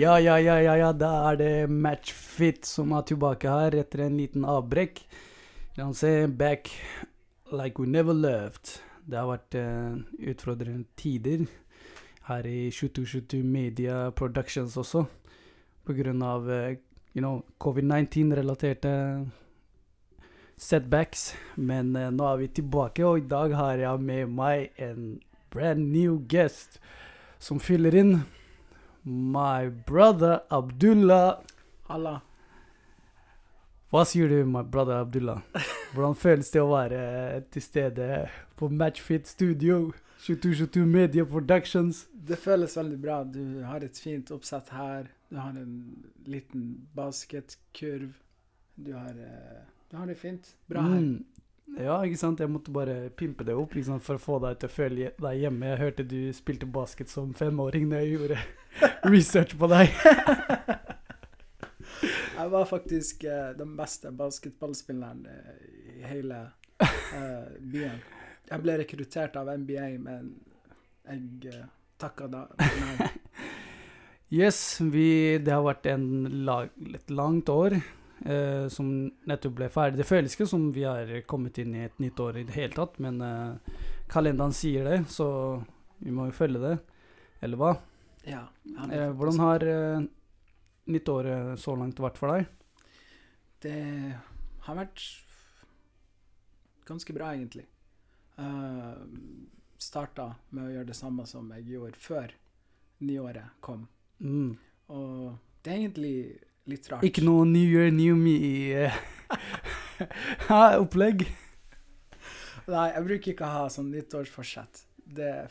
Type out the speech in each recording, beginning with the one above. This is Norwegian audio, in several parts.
Ja, ja, ja, ja, ja, da er det Matchfit som er tilbake her etter en liten avbrekk. Kan se, back like we never left. Det har vært uh, utfordrende tider her i 2222 Media Productions også, på grunn av uh, you know, covid-19-relaterte setbacks. Men uh, nå er vi tilbake, og i dag har jeg med meg en brand new guest som fyller inn. My brother Abdullah. Halla. Hva sier du, my brother Abdullah? Hvordan føles det å være til stede på Matchfit Studio? 2222 Media Productions. Det føles veldig bra. Du har et fint oppsett her. Du har en liten basketkurv. Du har, eh, du har det fint. Bra her. Mm. Ja, ikke sant. Jeg måtte bare pimpe det opp liksom, for å få deg til å føle deg hjemme. Jeg hørte du spilte basket som femåring da jeg gjorde research på deg. jeg var faktisk uh, den beste basketballspilleren uh, i hele uh, byen. Jeg ble rekruttert av NBA, men jeg uh, takka da nei. Yes, vi, det har vært en lag, et langt år eh, som nettopp ble ferdig. Det føles ikke som vi har kommet inn i et nytt år i det hele tatt, men eh, kalenderen sier det, så vi må jo følge det. Eller hva? Ja. Eh, hvordan har eh, nyttåret så langt vært for deg? Det har vært ganske bra, egentlig. Uh, eh, Starta med å gjøre det samme som jeg gjorde før nyåret kom. Mm. Og det er egentlig litt rart. Ikke noe New Year, New Me-opplegg? Nei, jeg bruker ikke å ha sånn nyttårsforsett. Det er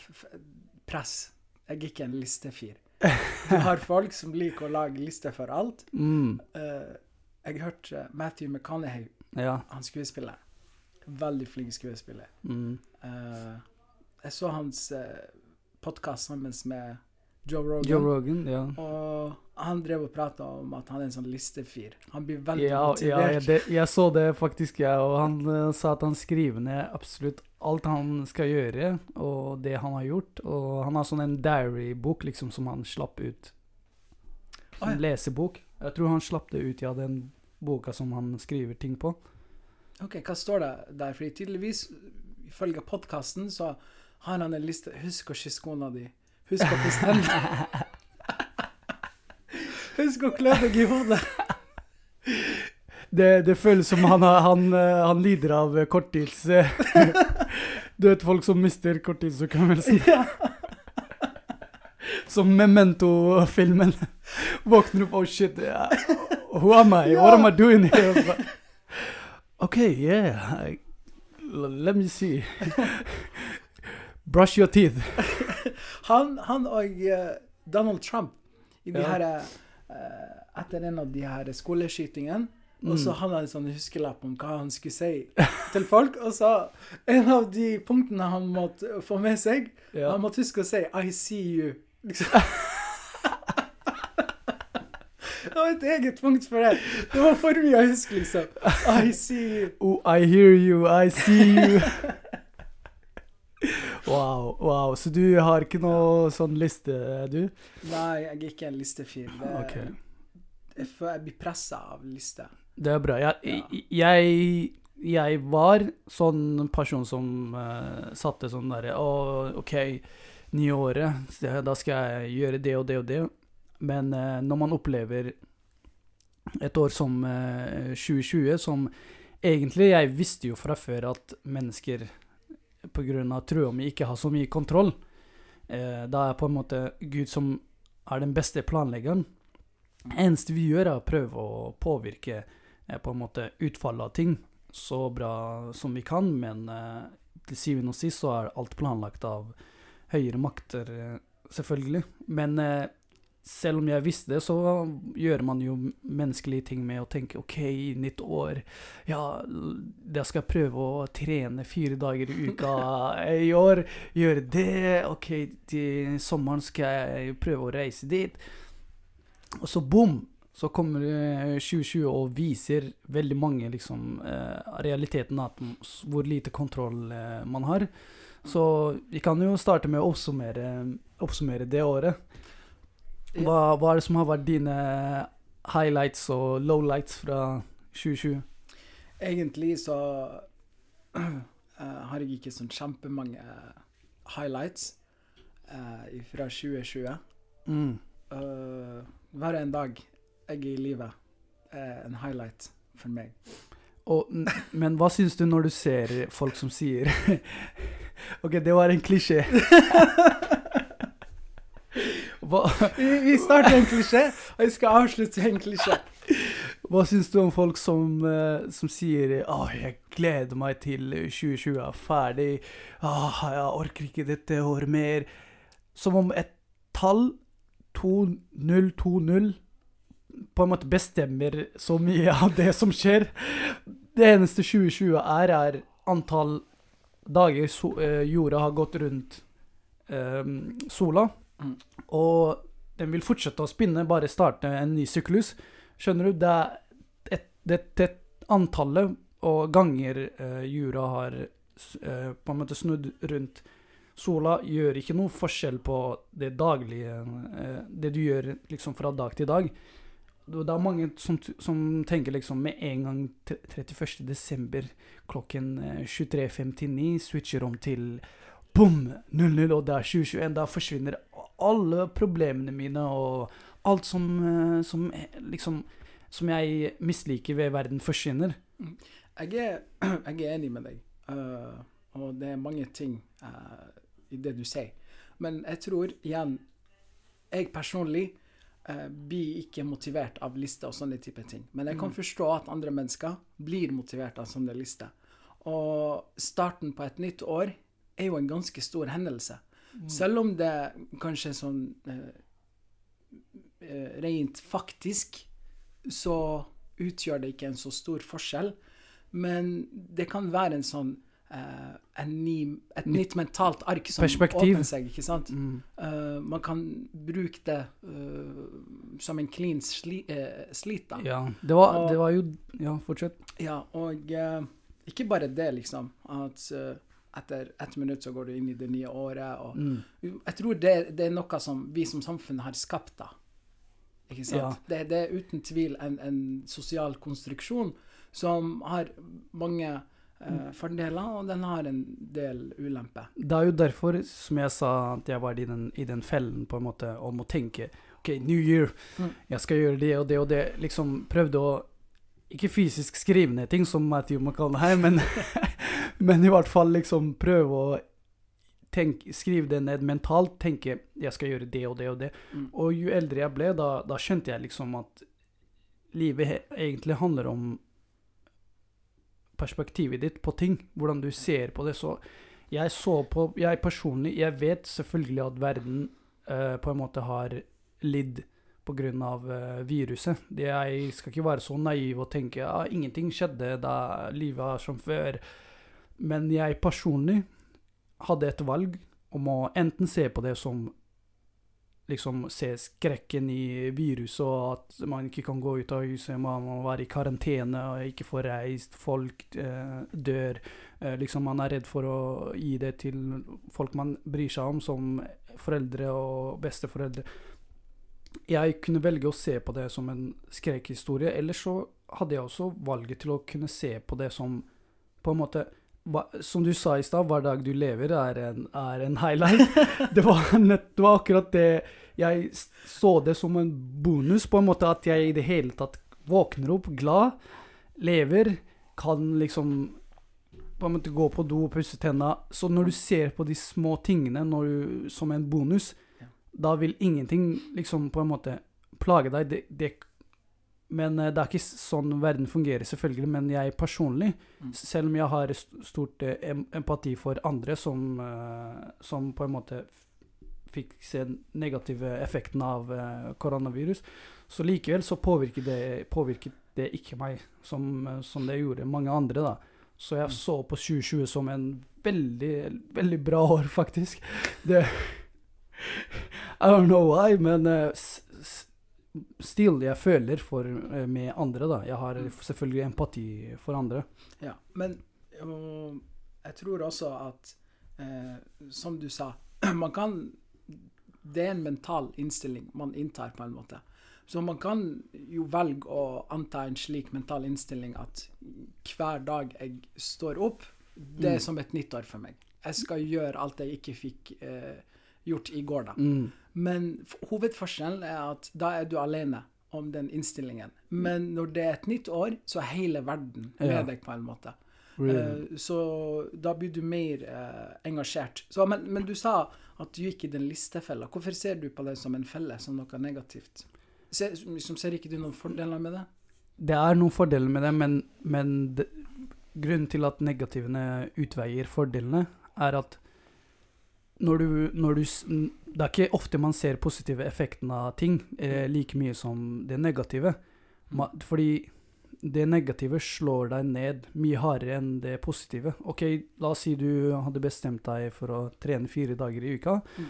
press. Jeg er ikke en listefyr. Du har folk som liker å lage lister for alt. Mm. Uh, jeg hørte Matthew McConaughey, ja. han skuespiller. Veldig flink skuespiller. Mm. Uh, jeg så hans uh, eh, podkast sammen med Joe Rogan. Joe Rogan ja. Og han drev og prata om at han er en sånn listefyr. Han blir veldig ja, motivert. Ja, det, jeg så det faktisk, jeg. Ja, og han uh, sa at han skriver ned absolutt alt han skal gjøre, og det han har gjort. Og han har sånn en diary-bok liksom, som han slapp ut. En oh, ja. lesebok. Jeg tror han slapp det ut, ja, den boka som han skriver ting på. Ok, Hva står det der? Fordi tydeligvis, ifølge podkasten, så har han en liste Husk å kysse kona di. Husk å pusse tennene. Husk å klø deg i hodet. Det, det, føles som han, han, han lider av korttids... Du vet folk som mister korttidshukommelsen. Ja. Som Memento-filmen. Våkner opp Oh shit. Yeah. Who am I? What am I doing here? OK, yeah. Let me see. Brush your teeth. Han, han, og uh, Donald Trump i de ja. her uh, Etter en av de her skoleskytingene. Mm. Og så hadde han en sånn huskelapp om hva han skulle si til folk. Og så en av de punktene han måtte få med seg, ja. han måtte huske å si 'I see you'. Liksom. det var et eget punkt for det. Det var for mye å huske, liksom. I see you. Oh, I hear you. I see you. Wow, wow. Så du har ikke noe sånn liste, du? Nei, jeg er ikke en listefyr. Okay. Jeg, jeg blir pressa av liste. Det er bra. Jeg, ja. jeg, jeg var sånn person som uh, satte sånn derre Å, OK, nyåret, da skal jeg gjøre det og det og det. Men uh, når man opplever et år som uh, eh, 2020, som egentlig Jeg visste jo fra før at mennesker pga. trua mi ikke har så mye kontroll. Eh, da er på en måte Gud som er den beste planleggeren. eneste vi gjør, er å prøve å påvirke eh, på en måte utfallet av ting så bra som vi kan, men eh, til syvende og sist så er alt planlagt av høyere makter, eh, selvfølgelig. Men eh, selv om jeg visste det, så gjør man jo menneskelige ting med å tenke OK, nytt år. Ja, da skal jeg prøve å trene fire dager i uka i år. Gjøre det. OK, til sommeren skal jeg prøve å reise dit. Og så bom! Så kommer 2020 og viser veldig mange liksom eh, realiteten av hvor lite kontroll eh, man har. Så vi kan jo starte med å oppsummere, oppsummere det året. Hva, hva er det som har vært dine highlights og lowlights fra 2020? Egentlig så uh, har jeg ikke sånn kjempemange highlights uh, fra 2020. Mm. Uh, hver en dag jeg er i livet, er en highlight for meg. Og, men hva syns du når du ser folk som sier OK, det var en klisjé. hva, Vi, starter en klisjé, og jeg skal avslutte en klisjé. hva syns du om folk som, eh, som sier Å, jeg gleder meg til 2020 er ferdig. Åh, jeg orker ikke dette året mer. Som om et tall, 2020, på en måte bestemmer så mye av det som skjer. Det eneste 2020 er, er antall dager so eh, jorda har gått rundt um, sola. Og den vil fortsette å spinne, bare starte en ny syklus. Skjønner du? Det er et, det, det antallet og ganger eh, jorda har eh, på en måte snudd rundt sola, gjør ikke noe forskjell på det daglige eh, Det du gjør liksom fra dag til dag. Det er mange som, som tenker liksom med en gang t- 31. desember klokken eh, 23.59 switcher om til bom, 00, og det er 2021. Da forsvinner alle problemene mine og alt som, eh, som eh, liksom Som jeg misliker ved verden, forsvinner. Jeg er, jeg er enig med deg, uh, og det er mange ting uh, i det du sier. Men jeg tror igjen Jeg personlig uh, blir ikke motivert av lister og sånne type ting. Men jeg kan Mm. forstå at andre mennesker blir motivert av sånne lister. Og starten på et nytt år er jo en ganske stor hendelse. Selv om det kanskje sånn eh, eh, rent faktisk, så utgjør det ikke en så stor forskjell. Men det kan være en sånn eh, en ny, et Nytt mentalt ark som perspektiv. åpner seg, ikke sant? Mm. Uh, man kan bruke det uh, som en clean sli, uh, slit, da. Ja, det var, Og- det var jo Ja, fortsett. Ja, og ikke bare det, liksom. At etter ett minutt så går du inn i det nye året. Og Mm. jeg tror det, det er noe som vi som samfunn har skapt, da. Ikke sant? Ja. Det, det er uten tvil en, en sosial konstruksjon som har mange eh, fordeler, og den har en del ulemper. Det er jo derfor, som jeg sa, at jeg var i den, i den fellen på en måte om å tenke OK, New Year, Mm. jeg skal gjøre det og det og det. Liksom prøvde å Ikke fysisk skrive ned ting, som Matthew McConaughey, men, men i hvert fall liksom prøve å tenke, skrive det ned mentalt. Tenke jeg skal gjøre det og det og det. Mm. Og jo eldre jeg ble, da, da skjønte jeg liksom at livet egentlig handler om perspektivet ditt på ting. Hvordan du ser på det. Så jeg så på Jeg personlig, jeg vet selvfølgelig at verden uh, på en måte har lidd pga. Uh, viruset. Det, jeg skal ikke være så naiv og tenke at ah, ingenting skjedde da livet var som før. Men jeg personlig hadde et valg om å enten se på det som liksom se skrekken i viruset, og at man ikke kan gå ut av huset, man må være i karantene og ikke få reist, folk eh, dør. Eh, liksom Man er redd for å gi det til folk man bryr seg om, som foreldre og besteforeldre. Jeg kunne velge å se på det som en skrekkhistorie, eller så hadde jeg også valget til å kunne se på det som på en måte Som du sa i stad, hver dag du lever er en, er en highlight. det, var nett, det var akkurat det Jeg så det som en bonus, på en måte, at jeg i det hele tatt våkner opp glad, lever, kan liksom på en måte gå på do og pusse tenna. Så når du ser på de små tingene du, som en bonus, da vil ingenting liksom på en måte plage deg. Det, det, men eh, det er ikke sånn verden fungerer, selvfølgelig. Men jeg personlig, Mm. selv om jeg har stort eh, empati for andre som, eh, som på en måte fikk se negative effekten av koronavirus, så likevel så påvirket det, påvirket det ikke meg som, som det gjorde mange andre, da. Så jeg Mm. så på 2020 som en veldig, veldig bra år, faktisk. Det I don't know why, men still, jeg føler for eh, med andre, da. Jeg har Mm. selvfølgelig empati for andre. Ja, men jeg tror også at, eh, som du sa, man kan det er en mental innstilling man inntar, på en måte. Så man kan jo velge å anta en slik mental innstilling at hver dag jeg står opp, det er Mm. som et nytt år for meg. Jeg skal gjøre alt jeg ikke fikk eh, gjort i går, da. Mm. Men hovedforskjellen er at da er du alene om den innstillingen. Men når det er et nytt år, så er hele verden med Ja. deg, på en måte. Really. Uh, så da blir du mer uh, engasjert. Så, men, men du sa at du gikk i den listefella. Hvorfor ser du på det som en felle, som noe negativt? Ser, liksom, ser ikke du noen fordeler med det? Det er noen fordeler med det, men, men det, grunnen til at negativene utveier fordelene, er at når du, når du Det er ikke ofte man ser positive effekten av ting eh, like mye som det negative. Fordi det negative slår deg ned mye hardere enn det positive. Ok, la oss si du hadde bestemt deg for å trene fire dager i uka. Mm.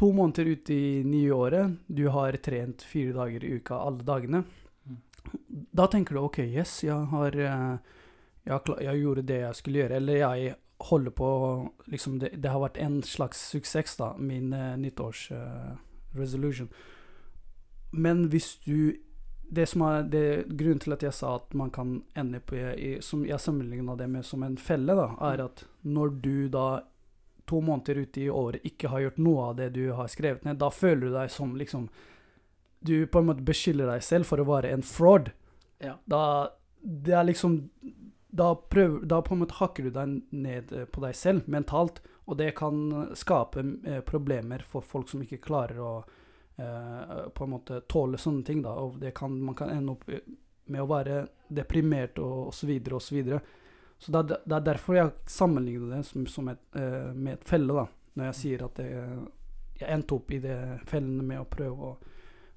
To måneder ut i nye året, du har trent fire dager i uka alle dagene. Mm. Da tenker du ok, yes, jeg har eh, jeg, jeg gjorde det jeg skulle gjøre, eller jeg holder på liksom det, det har vært en slags suksess, da, min uh, nyttårsresolution. eh. Men hvis du det som er det, Grunnen til at jeg sa at man kan ende på i, Som jeg sammenligna det med som en felle, da, er at når du da to måneder ute i året ikke har gjort noe av det du har skrevet ned, da føler du deg som liksom Du på en måte beskylder deg selv for å være en fraud. Ja. Da Det er liksom da, prøver, da på en måte hakker du deg ned eh, på deg selv mentalt, og det kan skape eh, problemer for folk som ikke klarer å eh, på en måte tåle sånne ting. Da, og kan, man kan ende opp med å være deprimert og osv. Så, videre. så det, er, det er derfor jeg sammenligner det som, som et, eh, med et felle, da, når jeg sier at det, jeg endte opp i det fellene med å prøve å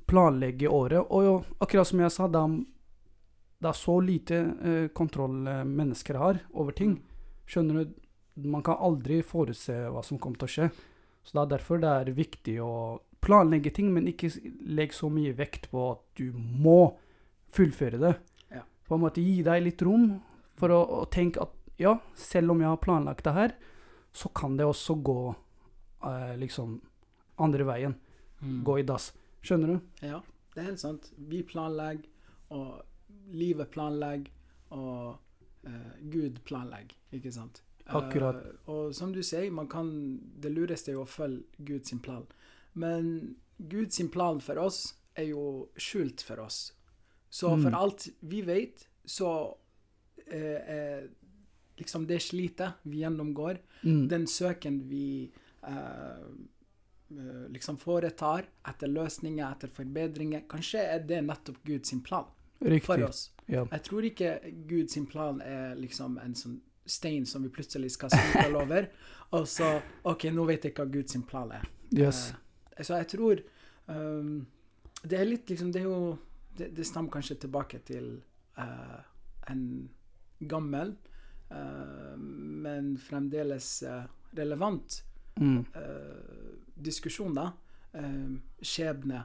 planlegge året. Og jo, akkurat som jeg sa, er, det er så lite eh, kontroll eh, mennesker har over ting. Skjønner du? Man kan aldri forutse hva som kommer til å skje. Så det er derfor det er viktig å planlegge ting, men ikke legge legg så mye vekt på at du må fullføre det. Ja. På en måte gi deg litt rom for å, å tenke at ja, selv om jeg har planlagt det her, så kan det også gå eh, liksom andre veien. Mm. Gå i dass. Skjønner du? Ja, det er helt sant. Vi planlegger, og livet planlegger, og eh, Gud planlegger, ikke sant? Akkurat. Eh, og som du sier, man kan, det lureste er jo å følge Guds plan. Men Guds plan for oss er jo skjult for oss. Så Mm. for alt vi vet, så eh, liksom det slitet vi gjennomgår, Mm. den søken vi eh, eh, liksom foretar etter løsninger, etter forbedringer, kanskje er det nettopp Guds plan for oss. Ja. Jeg tror ikke Guds plan er liksom en sånn stein som vi plutselig skal snuble over, og så OK, nå vet jeg hva Guds plan er. Yes. Uh, så jeg tror um, Det er litt liksom Det er jo Det, det stammer kanskje tilbake til uh, en gammel, uh, men fremdeles relevant Mm. diskusjon, da. Skjebne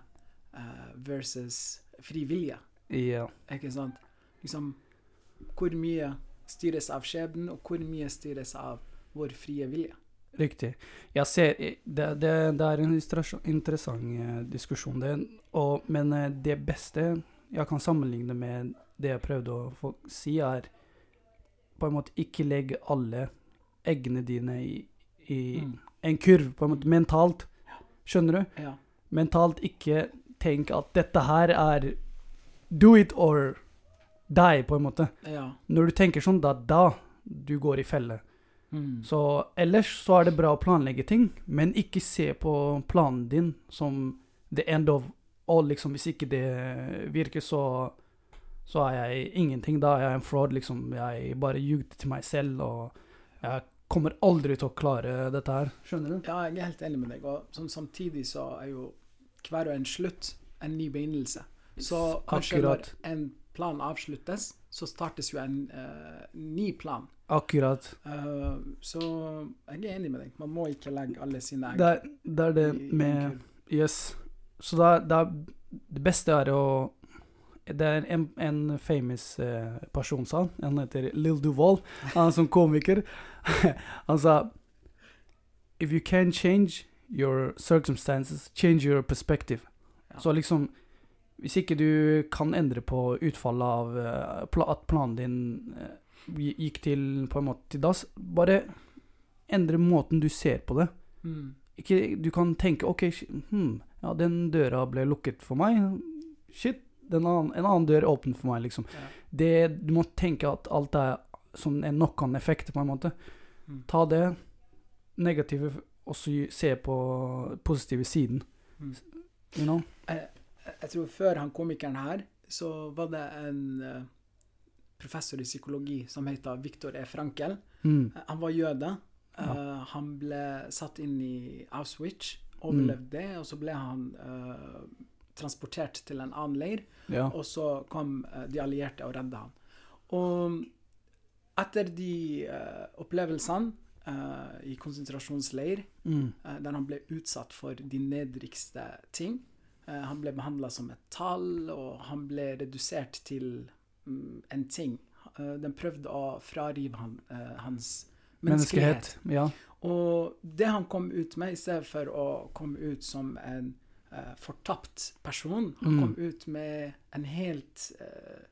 versus frivillige, Ja. ikke sant? Liksom, hvor mye styres av skjebnen, og hvor mye styres av vår frie vilje? Riktig. Jeg ser Det, det, det er en interessant eh, diskusjon, det. Og, men eh, det beste jeg kan sammenligne med det jeg prøvde å få si, er på en måte ikke legg alle eggene dine i, i Mm. en kurv, på en måte mentalt. Skjønner du? Ja. Mentalt ikke tenk at dette her er do it or die, på en måte. ja. Når du tenker sånn, da da du går i felle. Mm. Så ellers så er det bra å planlegge ting, men ikke se på planen din som the end of all, liksom. Hvis ikke det virker, så så er jeg ingenting. Da er jeg en fraud, liksom. Jeg bare ljugde til meg selv, og jeg kommer aldri til å klare dette her. Skjønner du? Ja, jeg er helt enig med deg. Og sånn, samtidig så er jo hver og en slutt en ny begynnelse. Så kanskje Akkurat. når en plan avsluttes, så startes jo en uh, ny plan. Akkurat. Uh, så jeg er enig med deg. Man må ikke legge alle sine egg Det er det, er det i- med. Yes. Så da, da, det beste er å Det er en, en famous eh, person, sa han. Han heter Lill Duval. Han er som komiker. han sa If you can change your circumstances, change your perspective. Ja. Så liksom Hvis ikke du kan endre på utfallet av eh, at planen din eh, gikk til på en måte til dass, bare endre måten du ser på det. Mm. Ikke, du kan tenke OK, sh- hm, ja, den døra ble lukket for meg. Shit, den annen, en annen dør er åpen for meg, liksom. Ja. Det, du må tenke at alt er som en knock-on-effekt, på en måte. Mm. Ta det negative, og så se på positive siden. Mm. You know? Jeg, tror før han komikeren her, så var det en eh, professor i psykologi som heter Viktor E. Frankel. Mm. Eh, Han var jøde. Ja. Eh, han ble satt inn i Auschwitz, overlevde det, og så ble han uh, transportert til en annen leir. Ja. Og så kom uh, de allierte og redda han. Og etter de opplevelsene i konsentrasjonsleir, Mm. der han ble utsatt for de nedrigste ting. Eh, han ble behandla som et tall, og han ble redusert til mm, en ting. Eh, den prøvde å frarive han, eh, hans menneskelighet. Menneskehet. Ja. Og det han kom ut med, i stedet for å komme ut som en uh, fortapt person, han Mm. kom ut med en helt uh,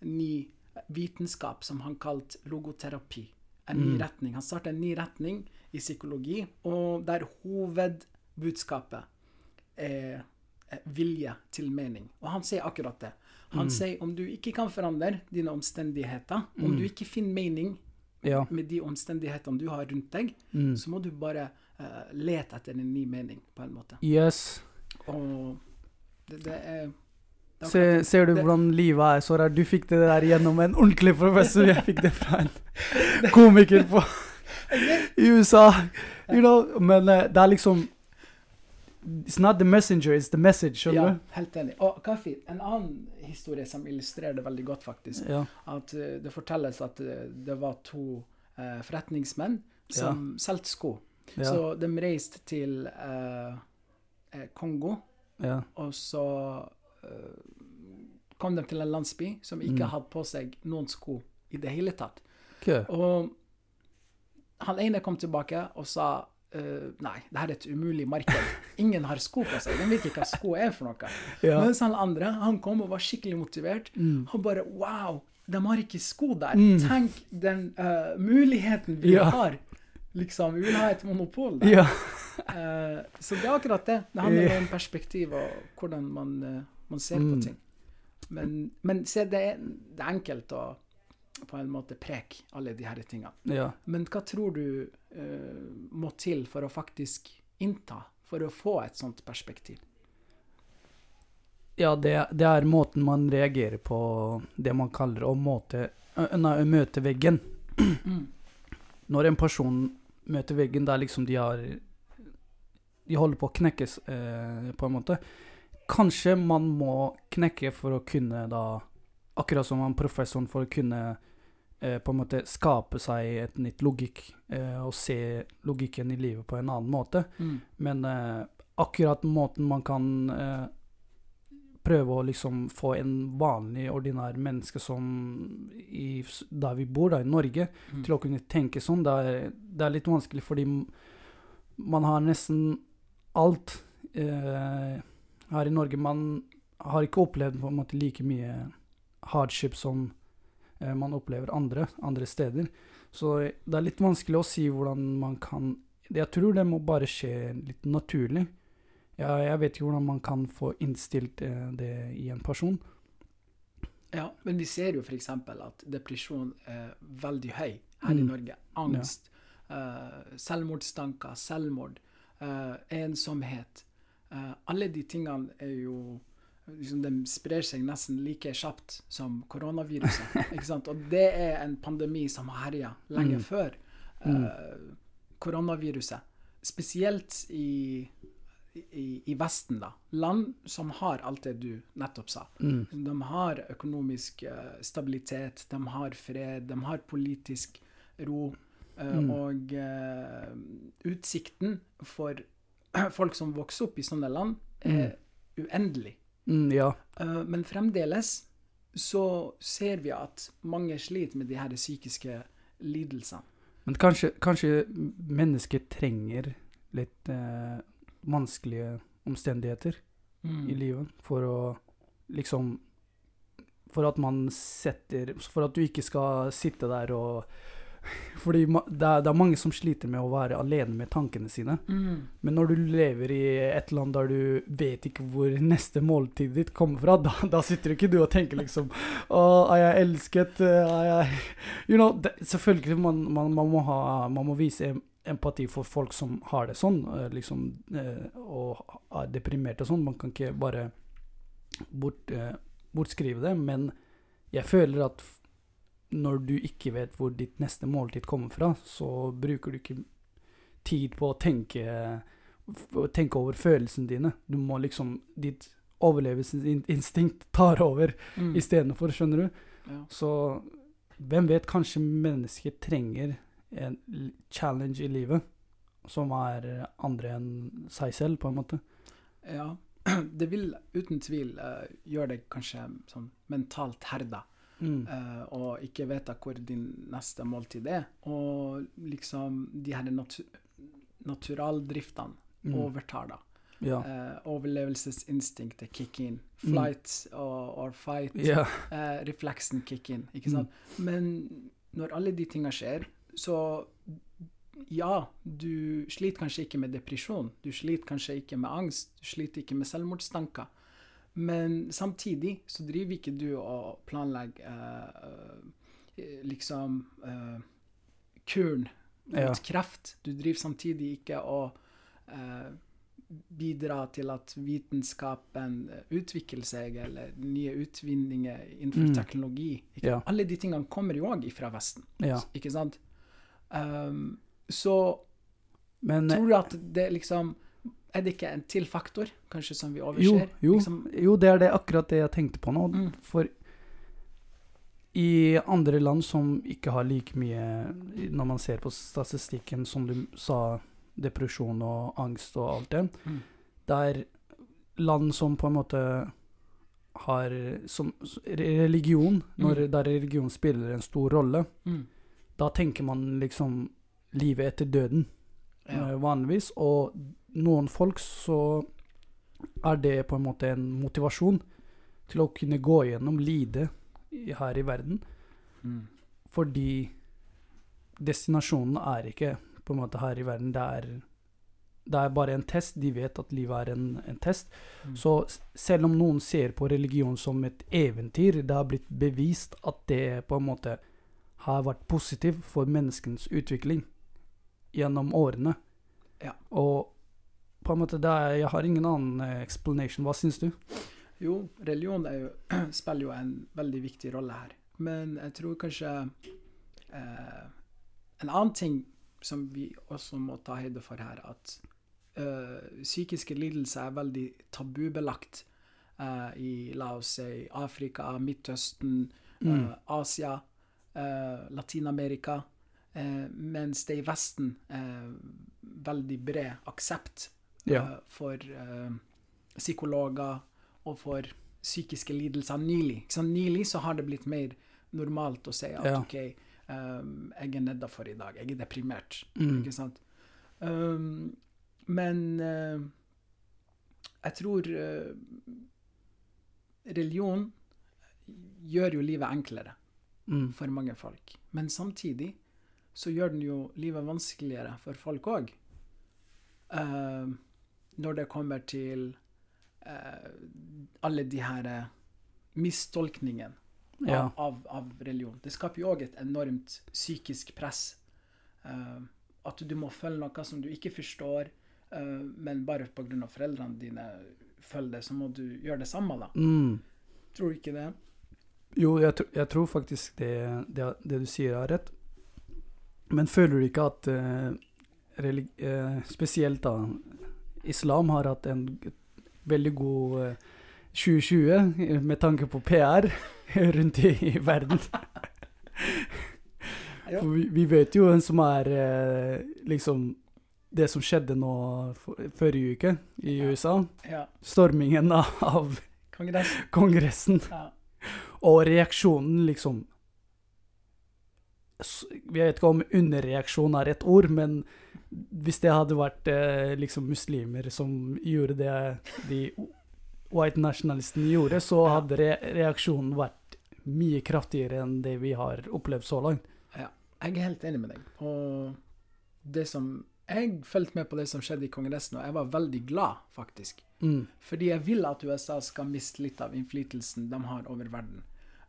ny vitenskap som han kalte logoterapi. En ny Mm. retning. Han startet en ny retning i psykologi, og der hovedbudskapet er vilje til mening. Og han sier akkurat det. Han Mm. sier om du ikke kan forandre dine omstendigheter, om Mm. du ikke finner mening ja. med de omstendighetene du har rundt deg, Mm. så må du bare uh, lete etter en ny mening, på en måte. Yes. Og det, det er det Se, ser du hvordan livet er så? Du fikk det der gjennom en ordentlig professor. Jeg fikk det fra en komiker på i USA. You know? Men eh, det er liksom It's not the messenger, it's the message. Ja, du? helt enig. Og Kaffi, en annen historie som illustrerer det veldig godt, faktisk. Ja. At uh, det fortelles at uh, det var to uh, forretningsmenn som solgte sko. Ja. Så de reiste til Kongo, ja. og så kom de til en landsby som ikke Mm. hadde på seg noen sko i det hele tatt. Okay. Og han ene kom tilbake og sa Uh, nei, det her er et umulig marked. Ingen har sko på seg. De vet ikke hva sko er for noe. Ja. Mens han andre han kom og var skikkelig motivert. Mm. Han bare Wow, de har ikke sko der. Mm. Tenk den uh, muligheten vi Ja. har. Liksom, Vi vil ha et monopol der. Ja. uh, så det er akkurat det. Det handler om perspektiv og hvordan man, uh, man ser på Mm. ting. Men, men se, det er, det er enkelt å på en måte preke alle de her tingene. ja. Men hva tror du uh, må til for å faktisk innta, for å få et sånt perspektiv? Ja, det, det er måten man reagerer på det man kaller å måte, nei, møte veggen. Mm. Når en person møter veggen der liksom de har De holder på å knekkes, eh, på en måte. Kanskje man må knekke for å kunne da Akkurat som han professoren for å kunne på en måte skape seg et nytt logikk eh, og se logikken i livet på en annen måte. Mm. Men eh, akkurat måten man kan eh, prøve å liksom få en vanlig, ordinær menneske som i, der vi bor, da, i Norge, Mm. til å kunne tenke sånn, det er, det er litt vanskelig fordi man har nesten alt eh, her i Norge. Man har ikke opplevd på en måte like mye hardship som eh, man opplever andre, andre steder. Så det er litt vanskelig å si hvordan man kan Jeg tror det må bare skje litt naturlig. Ja, jeg vet ikke hvordan man kan få innstilt eh, det i en person. Ja, men vi ser jo f.eks. at depresjon er veldig høy her i Mm. Norge. Angst, eh, selvmordstanker, selvmord, uh, ensomhet. Uh, alle de tingene er jo liksom, De sprer seg nesten like kjapt som koronaviruset. ikke sant? Og det er en pandemi som har herja lenge Mm. før uh, koronaviruset. Spesielt i, i, i Vesten, da. Land som har alt det du nettopp sa. Mm. De har økonomisk uh, stabilitet, de har fred, de har politisk ro. Uh, Mm. Og utsikten for folk som vokser opp i sånne land, er uendelig. Mm, ja. Eh, men fremdeles så ser vi at mange sliter med de her psykiske lidelsene. Men kanskje, kanskje mennesket trenger litt eh, vanskelige omstendigheter Mm. i livet for å liksom For at man setter For at du ikke skal sitte der og Fordi det er, det er mange som sliter med å være alene med tankene sine. Mm. Men når du lever i et land der du vet ikke hvor neste måltid ditt kommer fra, da, da sitter ikke du og tenker liksom Å, er jeg elsket? Er jeg You know, det, selvfølgelig, man, man, man, må ha, man må vise empati for folk som har det sånn, eh, liksom, eh, og er deprimert og sånn. Man kan ikke bare bort, eh, bortskrive det, men jeg føler at når du ikke vet hvor ditt neste måltid kommer fra, så bruker du ikke tid på å tenke tenke over følelsene dine. Du må liksom Ditt overlevelsesinstinkt tar over Mm. istedenfor, skjønner du? Ja. Så hvem vet, kanskje mennesker trenger en challenge i livet som er andre enn seg selv, på en måte. ja. Det vil uten tvil uh, gjøre deg kanskje sånn mentalt herda. Mm. eh, og ikke vite hvor din neste måltid er. Og liksom de her natu naturaldriftene Mm. overtar, da. Ja. Eh, overlevelsesinstinktet kick in. Flight or, or fight. Yeah. eh, refleksen kick in, ikke Mm. sant? Men når alle de tinga skjer, så ja, du sliter kanskje ikke med depresjon, du sliter kanskje ikke med angst, du sliter ikke med selvmordstanker. Men samtidig så driver ikke du og planlegger eh, eh, liksom eh, kuren mot Ja. kreft. Du driver samtidig ikke og eh, bidra til at vitenskapen utvikler seg, eller nye utvinninger innenfor Mm. teknologi. Ja. Alle de tingene kommer jo òg fra Vesten, ja. ikke sant? Um, så Men eh, tror du at det liksom Er det ikke en til faktor, kanskje, som vi jo, overser? jo, Liksom, jo, det er det akkurat det jeg tenkte på nå. Mm. For i andre land som ikke har like mye Når man ser på statistikken, som du sa, depresjon og angst og alt det, Mm. det er land som på en måte har som, religion, når Mm. der religion spiller en stor rolle, mm, da tenker man liksom livet etter døden, ja. eh, vanligvis. Og noen folk så er det på en måte en motivasjon til å kunne gå gjennom lide her i verden. Mm. Fordi destinasjonen er ikke på en måte her i verden. Det er, det er bare en test. De vet at livet er en, en test. Mm. Så selv om noen ser på religion som et eventyr, det har blitt bevist at det på en måte har vært positivt for menneskens utvikling gjennom årene. Ja. Og på en måte er, Jeg har ingen annen eh, explanation. Hva syns du? Jo, religion jo, spiller jo en veldig viktig rolle her. Men jeg tror kanskje eh, En annen ting som vi også må ta høyde for her, at eh, psykiske lidelser er veldig tabubelagt eh, i la oss si Afrika, Midtøsten, Mm. eh, Asia, eh, Latin-Amerika. Eh, mens det i Vesten er veldig bred aksept Ja. eh, for eh, psykologer og for psykiske lidelser nylig. Så? Nylig så har det blitt mer normalt å si at Ja. OK, eh, jeg er nedafor i dag, jeg er deprimert. Mm. Ikke sant? Um, men eh, jeg tror eh, religion gjør jo livet enklere Mm. for mange folk. Men samtidig så gjør den jo livet vanskeligere for folk òg. når det kommer til eh, alle de her mistolkningene mistolkningene Ja. av, av, av religion. Det skaper jo òg et enormt psykisk press. Eh, at du må følge noe som du ikke forstår, eh, men bare pga. foreldrene dine følger det, så må du gjøre det samme, da. Mm. Tror du ikke det? Jo, jeg, tr jeg tror faktisk det, det, det du sier, er rett. Men føler du ikke at eh, eh, spesielt da islam har hatt en veldig god eh, 2020 med tanke på PR rundt i, i verden? Vi, vi vet jo hvem som er eh, liksom det som skjedde nå for, forrige uke i Ja. USA. Ja. Stormingen av, Kongressen. Kongressen. Ja. Og reaksjonen, liksom Jeg vet ikke om underreaksjon er et ord, men Hvis det hadde vært eh, liksom muslimer som gjorde det de white nationalistene gjorde, så hadde re reaksjonen vært mye kraftigere enn det vi har opplevd så langt. Ja, jeg er helt enig med deg. Og det som Jeg fulgte med på det som skjedde i Kongressen, og jeg var veldig glad, faktisk. Mm. Fordi jeg vil at USA skal miste litt av innflytelsen de har over verden.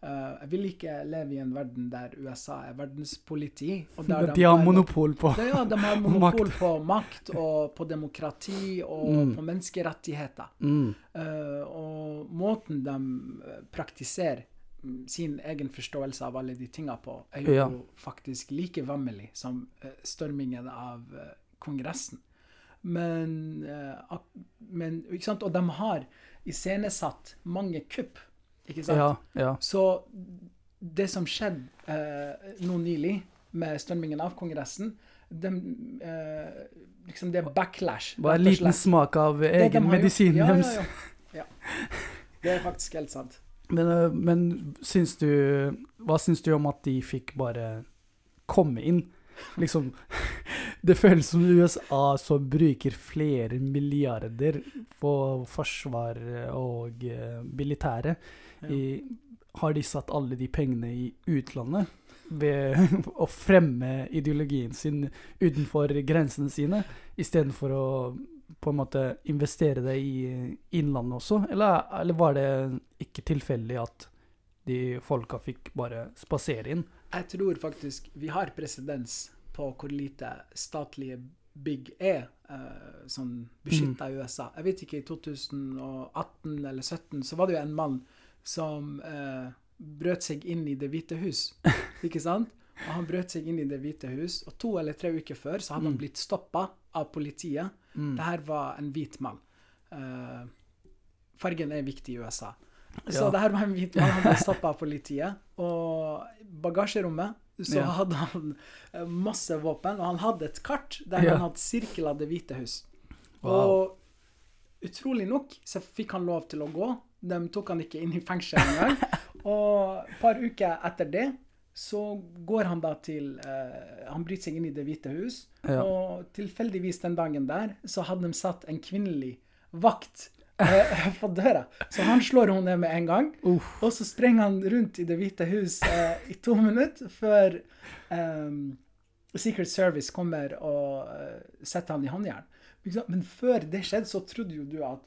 Uh, jeg vil ikke leve i en verden der USA er verdenspoliti. Og der de, har monopol på det, Ja, de har monopol makt. på makt og på demokrati og mm. på menneskerettigheter. Mm. Uh, og måten de praktiserer sin egen forståelse av alle de tinga på, er jo ja. faktisk like vemmelig som stormingen av Kongressen. Men, men, ikke sant? Og de har iscenesatt mange kupp ikke sant? Ja, ja. Så det som skjedde eh, nå nylig, med stormingen av Kongressen de, eh, liksom Det er backlash. Bare en liten smak av egen medisin ja, ja, Det er faktisk helt sant. Men, eh, men syns du Hva syns du om at de fikk bare komme inn? Liksom Det føles som USA som bruker flere milliarder på forsvar og uh, militære. I, har de satt alle de pengene i utlandet ved å fremme ideologien sin utenfor grensene sine, istedenfor å på en måte investere det i innlandet også? Eller, eller var det ikke tilfeldig at de folka fikk bare spasere inn? Jeg tror faktisk vi har presedens på hvor lite statlige bygg er uh, sånn beskytta i mm. USA. Jeg vet ikke, i 2018 eller 2017 så var det jo en mann som eh, brøt seg inn i Det hvite hus. Ikke sant? Og han brøt seg inn i Det hvite hus, og to eller tre uker før så hadde mm. han blitt stoppa av politiet. Mm. Det her var en hvit mann. Eh, fargen er viktig i USA. Så ja. det her var en hvit mann, han ble stoppa av politiet. Og bagasjerommet så ja. hadde han eh, masse våpen, og han hadde et kart der ja. han hadde sirkla Det hvite hus. Wow. Og utrolig nok så fikk han lov til å gå. De tok han ikke inn i fengsel engang. og et par uker etter det så går han da til uh, Han bryter seg inn i Det hvite hus, ja. og tilfeldigvis den dagen der så hadde de satt en kvinnelig vakt uh, på døra. Så han slår henne ned med en gang, uh. og så sprenger han rundt i Det hvite hus uh, i to minutter før um, Secret Service kommer og setter han i håndjern. Men før det skjedde, så trodde jo du at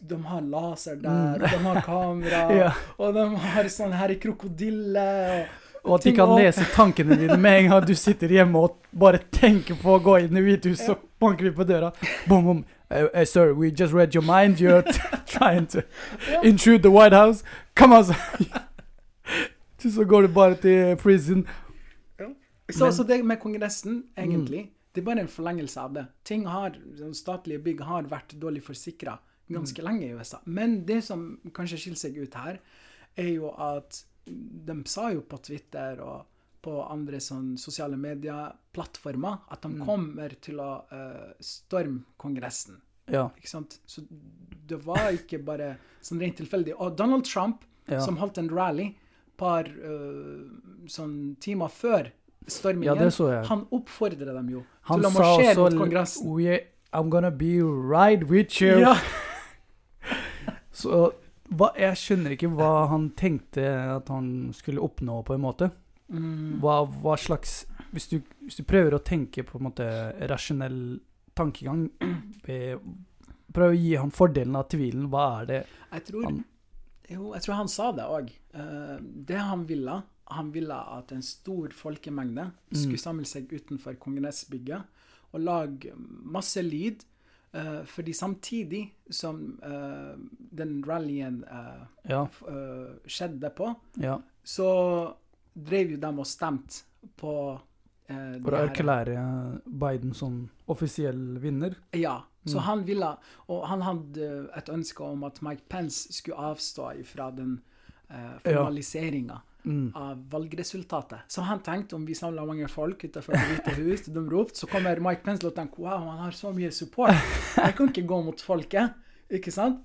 de har laser der, mm. og de har kamera, ja. og de har sånn her krokodille. og og at de kan lese tankene dine med en gang du sitter hjemme og bare tenker på å gå inn i Hvithuset, så banker vi på døra. Boom, boom. Uh, uh, sir, we just read your mind. You're trying to intrude the White House. Come on! så går du bare til prison. Så, Men, så det med Kongressen, egentlig, mm. det er bare en forlengelse av det. Ting har, Statlige bygg har vært dårlig forsikra ganske mm. lenge i USA. Men det som kanskje skiller seg ut her, er jo at de sa jo på Twitter og på andre sånn sosiale medier-plattformer at de mm. kommer til å uh, storme Kongressen. Ja. Ikke sant? Så det var ikke bare sånn rent tilfeldig. Og Donald Trump, ja. som holdt en rally par uh, sånn timer før stormingen, ja, han oppfordret dem jo han til å marsjere mot Kongressen. I'm gonna be right with you. Ja. Så hva, jeg skjønner ikke hva han tenkte at han skulle oppnå, på en måte. Mm. Hva, hva, slags hvis du, hvis du, prøver å tenke på en måte rasjonell tankegang Prøv å gi han fordelen av tvilen. Hva er det jeg tror, han Jo, jeg tror han sa det òg. Eh, det han ville Han ville at en stor folkemengde mm. skulle samle seg utenfor kongressbygget og lage masse lyd Uh, fordi samtidig som uh, den rallyen uh, ja. skjedde på, ja. så drev jo de og stemte på For å erklære Biden som offisiell vinner? Ja. Så mm. han ville Og han hadde et ønske om at Mike Pence skulle avstå fra den formaliseringa. Ja mm. av valgresultatet. Så han tenkte om vi samla mange folk utenfor Det hvite hus, de ropte, så kommer Mike Pence og tenker wow, han har så mye support. Jeg kan ikke gå mot folket. Ikke sant?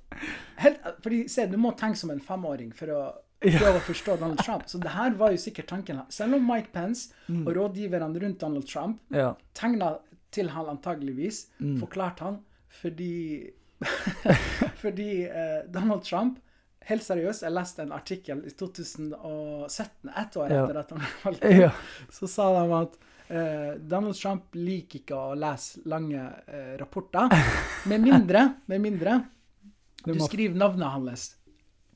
Helt, fordi, se, du må tenke som en femåring for å prøve å forstå Donald Trump. Så det her var jo sikkert tanken. Selv om Mike Pence mm. og rådgiverne rundt Donald Trump ja. tegna til han antageligvis, Mm. forklarte han, fordi Fordi eh, Donald Trump Helt seriøst, jeg leste en artikkel i 2017, ett år Ja. etter at han ble valgt. Ja. Så sa de at eh, Donald Trump liker ikke å lese lange eh, rapporter. Med mindre, med mindre Du du må- skriver navnet hans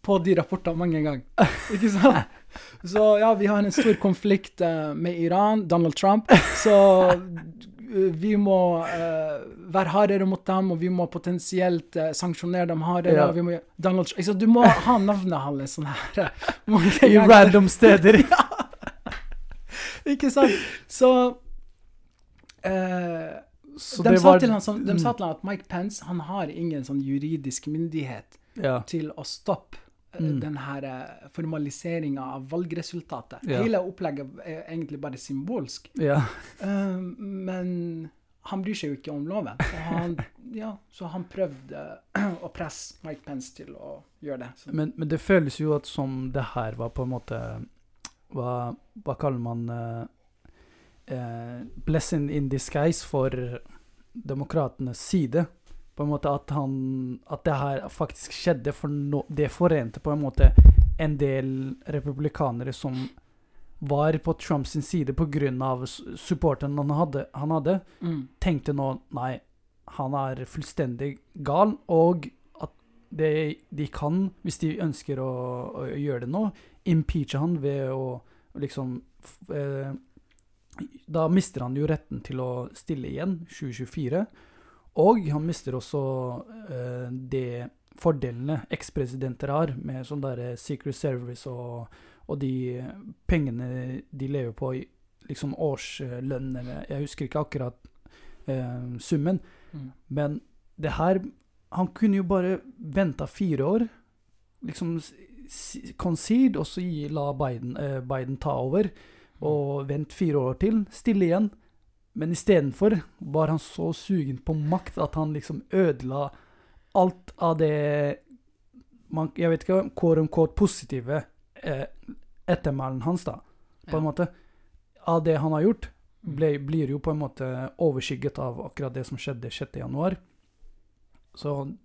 på de rapportene mange ganger. Ikke sant? Så ja, vi har en stor konflikt eh, med Iran, Donald Trump, så vi må uh, være hardere mot dem, og vi må potensielt uh, sanksjonere dem hardere. Ja. må, Donald, Trump- du må ha navnet hans sånn her. I random steder. Ikke sant? Så uh, Så de, sa var- han, sånn- de Mm. sa til han at Mike Pence han har ingen sånn juridisk myndighet Ja. til å stoppe Mm. den her eh, formaliseringa av valgresultatet. Ja. Hele opplegget er egentlig bare symbolsk. ja. Eh, men han bryr seg jo ikke om loven. Og han, ja, så han prøvde å presse Mike Pence til å gjøre det. Men, men det føles jo at som det her var på en måte Hva, hva kaller man eh, eh, Blessing in disguise for demokratenes side. På en måte at han At det her faktisk skjedde, for no, det forente på en måte en del republikanere som var på Trumps side pga. supporteren han hadde, han hadde mm, tenkte nå nei, han er fullstendig gal, og at det, de kan, hvis de ønsker å, å gjøre det nå, impeache han ved å liksom eh, Da mister han jo retten til å stille igjen, 2024. Og han mister også uh, de fordelene ekspresidenter har, med sånn der Secret Service og, og de pengene de lever på i liksom årslønn, eller jeg husker ikke akkurat uh, summen. mm, Men det her Han kunne jo bare venta fire år. Liksom concede, og så la Biden, uh, Biden ta over. Og vent fire år til. Stille igjen. Men istedenfor var han så sugen på makt at han liksom ødela alt av det man, Jeg vet ikke, quote unquote positive eh, ettermælen hans, da. På en Ja. måte. Av det han har gjort Mm. ble, blir jo på en måte overskygget av akkurat det som skjedde 6. januar. Så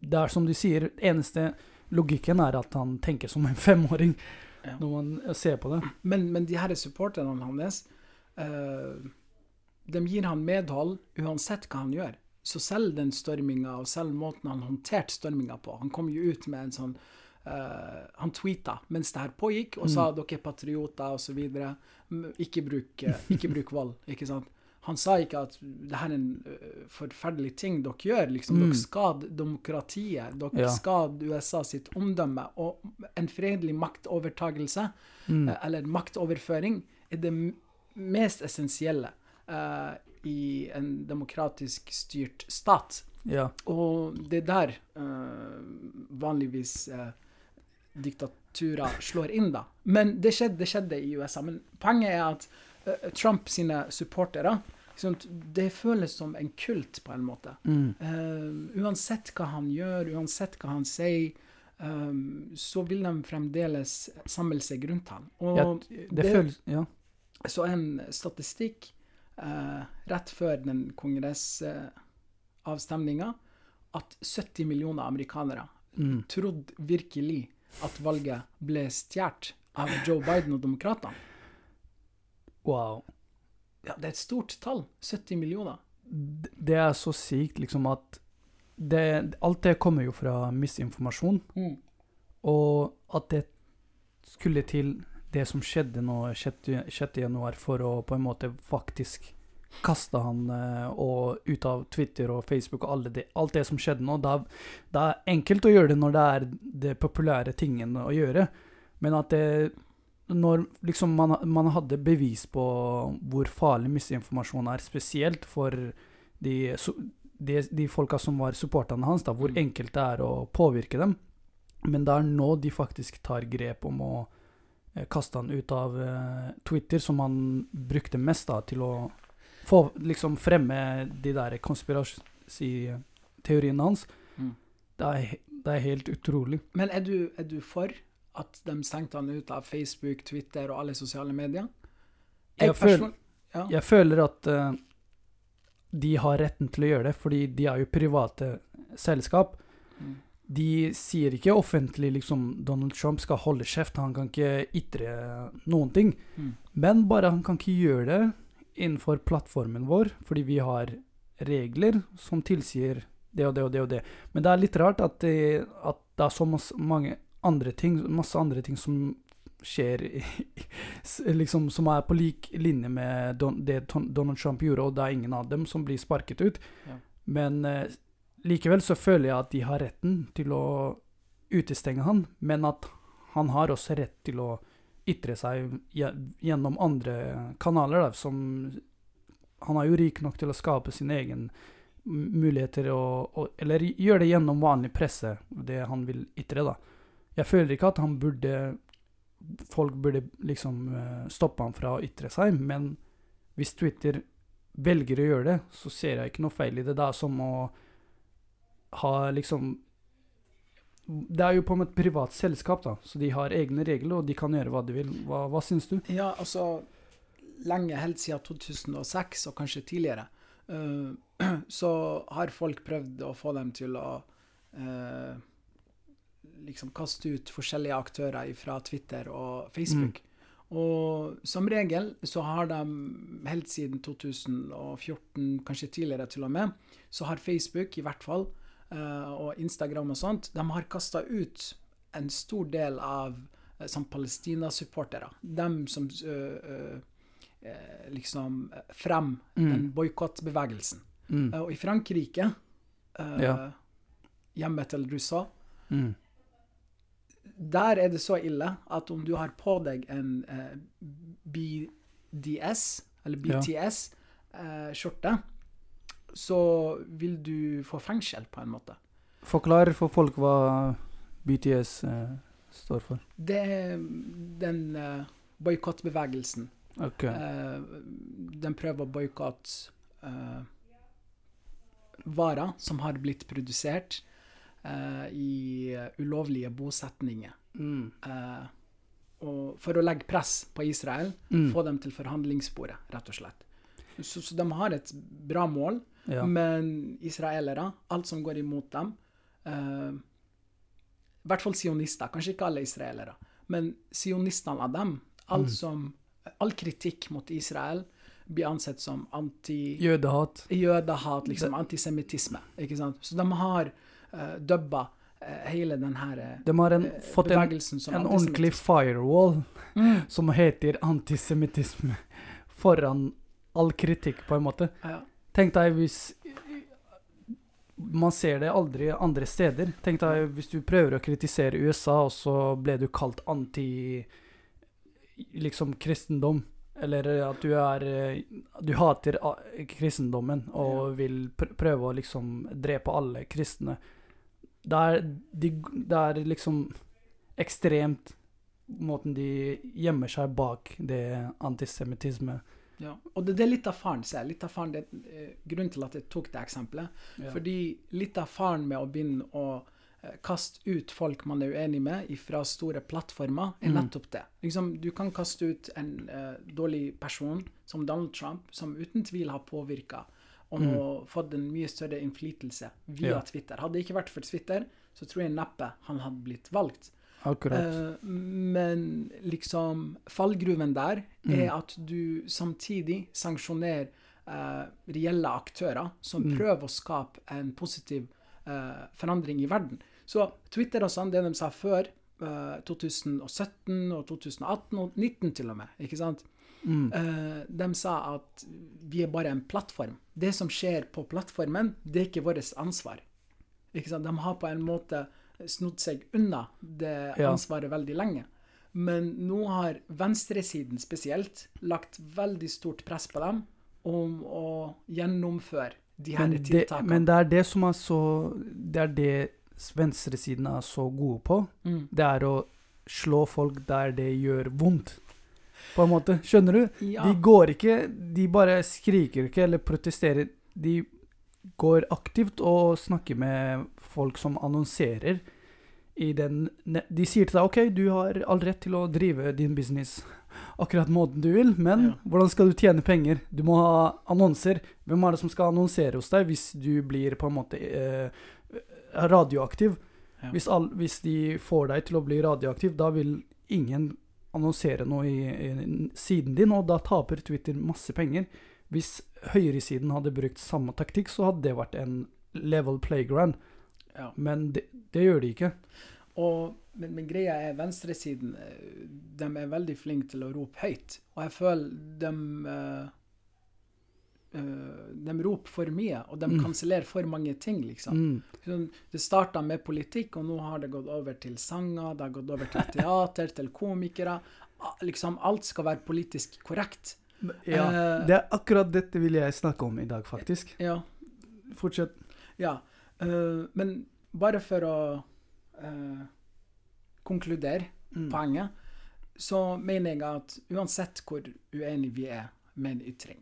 det er som du sier, eneste logikken er at han tenker som en femåring Ja. når man ser på det. Men, men de her supporterne hans, eh, de gir han medhold uansett hva han gjør. Så selv den storminga, og selv måten han håndterte storminga på Han kom jo ut med en sånn uh, Han tweeta mens det her pågikk, og sa dere er patrioter osv. Ikke, bruk, eh, ikke bruk vold. ikke sant? Han sa ikke at det her er en eh, forferdelig ting dere gjør. liksom, Mm. Dere skader demokratiet. Dere Ja. skader USA sitt omdømme. Og en fredelig maktovertagelse Mm. eller maktoverføring, er det mest essensielle eh, i en demokratisk styrt stat. Ja. Og det er der eh, vanligvis eh, diktaturer slår inn, da. Men det skjedde, det skjedde i USA. Men poenget er at uh, Trump sine supportere Det føles som en kult, på en måte. Mm. Uh, uansett hva han gjør, uansett hva han sier, um, så vil de fremdeles samle seg rundt han. Og Ja, det, det- føles Ja. så en statistikk eh, rett før den kongressavstemninga at 70 millioner amerikanere Mm. trodde virkelig at valget ble stjålet av Joe Biden og demokratene. Wow. Ja, det er et stort tall. 70 millioner. Det er så sykt, liksom, at det, Alt det kommer jo fra misinformasjon. Og at det skulle til det som skjedde nå 6. 6. januar, for å på en måte faktisk kaste han eh, og ut av Twitter og Facebook og det, alt det som skjedde nå. Da, det er enkelt å gjøre det når det er det populære tingen å gjøre, men at det når liksom man, man hadde bevis på hvor farlig misinformasjon er, spesielt for de, de, de folka som var supporterne hans, da, hvor Mm. enkelt det er å påvirke dem. Men det er nå de faktisk tar grep om å eh, kaste han ut av eh, Twitter, som han brukte mest da, til å få liksom fremme de der konspirasjonsteoriene hans. Mm. Det, er, det er helt utrolig. Men er du, er du for at de stengte han ut av Facebook, Twitter og alle sosiale medier? Jeg føler- person- ja. Jeg føler at uh, de har retten til å gjøre det, fordi de er jo private selskap. Mm. De sier ikke offentlig liksom Donald Trump skal holde kjeft, han kan ikke ytre noen ting. Mm. Men bare han kan ikke gjøre det innenfor plattformen vår, fordi vi har regler som tilsier det og det og det og det. Men det er litt rart at det, at det er så masse, mange andre ting, masse andre ting som skjer liksom, Som er på lik linje med Don, det Donald Trump gjorde, og det er ingen av dem som blir sparket ut. Ja. Men eh, likevel så føler jeg at de har retten til å utestenge han, men at han har også rett til å ytre seg gjennom andre kanaler, da, som Han er jo rik nok til å skape sin egen muligheter og, og Eller gjøre det gjennom vanlig presse, det han vil ytre, da. Jeg føler ikke at han burde Folk burde liksom eh, stoppe han fra å ytre seg, men hvis Twitter velger å gjøre det, så ser jeg ikke noe feil i det. Det er som å ha liksom Det er jo på med et privat selskap, da, så de har egne regler, og de kan gjøre hva de vil. Hva, hva syns du? Ja, altså Lenge, helt siden 2006, og kanskje tidligere, uh, så har folk prøvd å få dem til å uh, liksom kaste ut forskjellige aktører fra Twitter og Facebook. Og som regel så har de helt siden 2014, kanskje tidligere til og med, så har Facebook i hvert fall, og Instagram og sånt, de har kasta ut en stor del av eh, som Palestina-supportere. Dem som eh, eh, eh, liksom frem frem den boikottbevegelsen. Mm. Eh, Og i Frankrike, eh, Ja. hjemme til Russland, Mm. der er det så ille at om du har på deg en eh, BDS, eller BTS-skjorte, så vil du få fengsel, på en måte. Forklar for folk hva BTS eh, står for. Det er den uh, boikottbevegelsen. Okay. Eh, den prøver å boikotte eh, varer som har blitt produsert eh, i eh, ulovlige bosetninger. Mm. Eh, for å legge press på Israel, Mm. få dem til forhandlingsbordet, rett og slett. Så, så de har et bra mål, Ja. men israelere, alt som går imot dem uh, I hvert fall sionister, kanskje ikke alle israelere, men sionistene av dem, alt Mm. som All kritikk mot Israel blir ansett som anti... Jødehat. Jødehat, liksom. Antisemittisme. Ikke sant? Så de har uh, dubba eh, hele den her eh, De har en, fått en, en ordentlig firewall Mm. som heter antisemittisme foran all kritikk, på en måte. Ja. Tenk deg hvis Man ser det aldri andre steder. Tenk deg hvis du prøver å kritisere USA, og så ble du kalt anti liksom kristendom. Eller at du er Du hater kristendommen og vil pr prøve å liksom drepe alle kristne. Det er, de, det er liksom ekstremt måten de gjemmer seg bak det antisemittisme. Ja. Og det, det er litt av faren, jeg. Litt av faren, det, er grunnen til at jeg tok det eksempelet. Ja. Fordi litt av faren med å begynne å eh, kaste ut folk man er uenig med fra store plattformer, er Mm. nettopp det. Liksom, du kan kaste ut en uh, dårlig person som Donald Trump, som uten tvil har påvirka og Mm. fått en mye større innflytelse via Ja. Twitter. Hadde det ikke vært for Twitter, så tror jeg neppe han hadde blitt valgt. Akkurat. Eh, men liksom fallgruven der Mm. er at du samtidig sanksjonerer eh, reelle aktører som Mm. prøver å skape en positiv eh, forandring i verden. Så Twitter og sånn, det de sa før, eh, 2017 og 2018 og 2019 til og med, ikke sant? Mm. De sa at vi er bare en plattform. Det som skjer på plattformen, det er ikke vårt ansvar. Ikke sant? De har på en måte snodd seg unna det Ja. ansvaret veldig lenge. Men nå har venstresiden spesielt lagt veldig stort press på dem om å gjennomføre de her Men det, tiltakene. men det er det som er så Det er det venstresiden er så gode på. mm. Det er å slå folk der det gjør vondt. På en måte. Skjønner du? ja. De går ikke De bare skriker ikke eller protesterer. De går aktivt og snakker med folk som annonserer i den De sier til deg OK, du har all rett til å drive din business akkurat måten du vil, men Ja. hvordan skal du tjene penger? Du må ha annonser. Hvem er det som skal annonsere hos deg hvis du blir på en måte eh, radioaktiv? Ja. Hvis, all, hvis de får deg til å bli radioaktiv, da vil ingen annonsere noe i, i siden din, og da taper Twitter masse penger. Hvis høyresiden hadde brukt samme taktikk, så hadde det vært en level playground. Ja. Men det, det gjør de ikke. Og, men, men greia er venstresiden eh, De er veldig flinke til å rope høyt. Og jeg føler de uh, eh, De roper for mye, og de Mm. kansellerer for mange ting, liksom. Mm. Det starta med politikk, og nå har det gått over til sanger, det har gått over til teater, til komikere. Liksom, alt skal være politisk korrekt. Ja, Eh, det er akkurat dette vil jeg snakke om i dag, faktisk. Ja. Fortsett. ja. Uh, men bare for å uh, konkludere Mm. poenget, så mener jeg at uansett hvor uenig vi er med en ytring,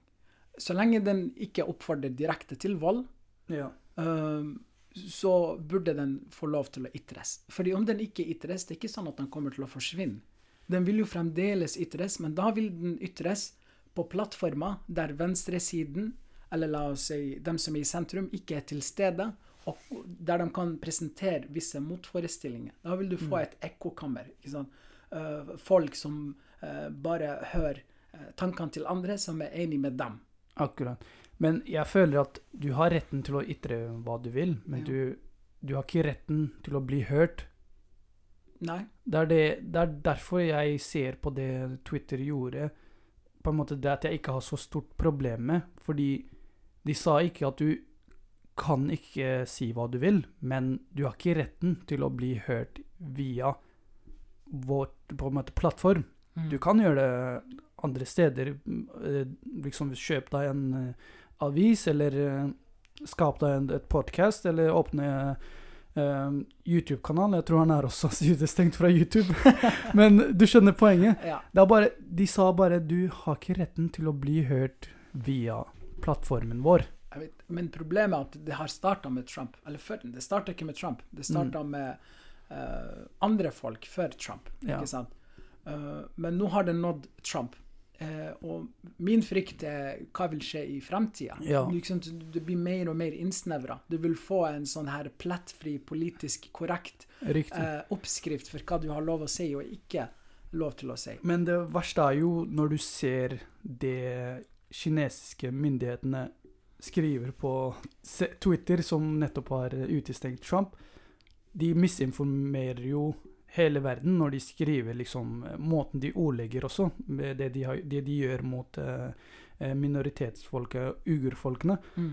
så lenge den ikke oppfordrer direkte til vold, Ja. uh, så burde den få lov til å ytres. Fordi om den ikke ytres, det er ikke sånn at den kommer til å forsvinne. Den vil jo fremdeles ytres, men da vil den ytres på plattformer der venstresiden, eller la oss si dem som er i sentrum, ikke er til stede, og der de kan presentere visse motforestillinger. Da vil du få Mm. et ekkokammer. Eh, folk som eh, bare hører eh, tankene til andre, som er enig med dem. Akkurat. Men jeg føler at du har retten til å ytre hva du vil, men Ja. du, du har ikke retten til å bli hørt. Nei? Det er, det, det er derfor jeg ser på det Twitter gjorde, på en måte det at jeg ikke har så stort problem med. Fordi de sa ikke at du kan ikke si hva du vil, men du har ikke retten til å bli hørt via vårt på en måte plattform. Mm. Du kan gjøre det andre steder. eh, Liksom kjøp deg en eh, avis, eller eh, skap deg en, et podcast, eller åpne eh, YouTube-kanal. Jeg tror han er også utestengt fra YouTube. Men du skjønner poenget. Ja. Det bare, de sa bare du har ikke retten til å bli hørt via plattformen vår. Vet, men problemet er at det har starta med Trump. Eller før, det starta ikke med Trump. Det starta med uh, andre folk før Trump. Ja. ikke sant? Uh, men nå har det nådd Trump. Eh, og min frykt er hva vil skje i fremtida. Ja. Liksom, det blir mer og mer innsnevra. Du vil få en sånn her plettfri, politisk korrekt eh, oppskrift for hva du har lov å si og ikke lov til å si. Men det verste er jo når du ser det kinesiske myndighetene skriver på Twitter, som nettopp har utestengt Trump. De misinformerer jo hele verden når de skriver liksom eh, måten de ordlegger også, med det de, har, det de gjør mot eh, minoritetsfolket, ugurfolkene. Mm.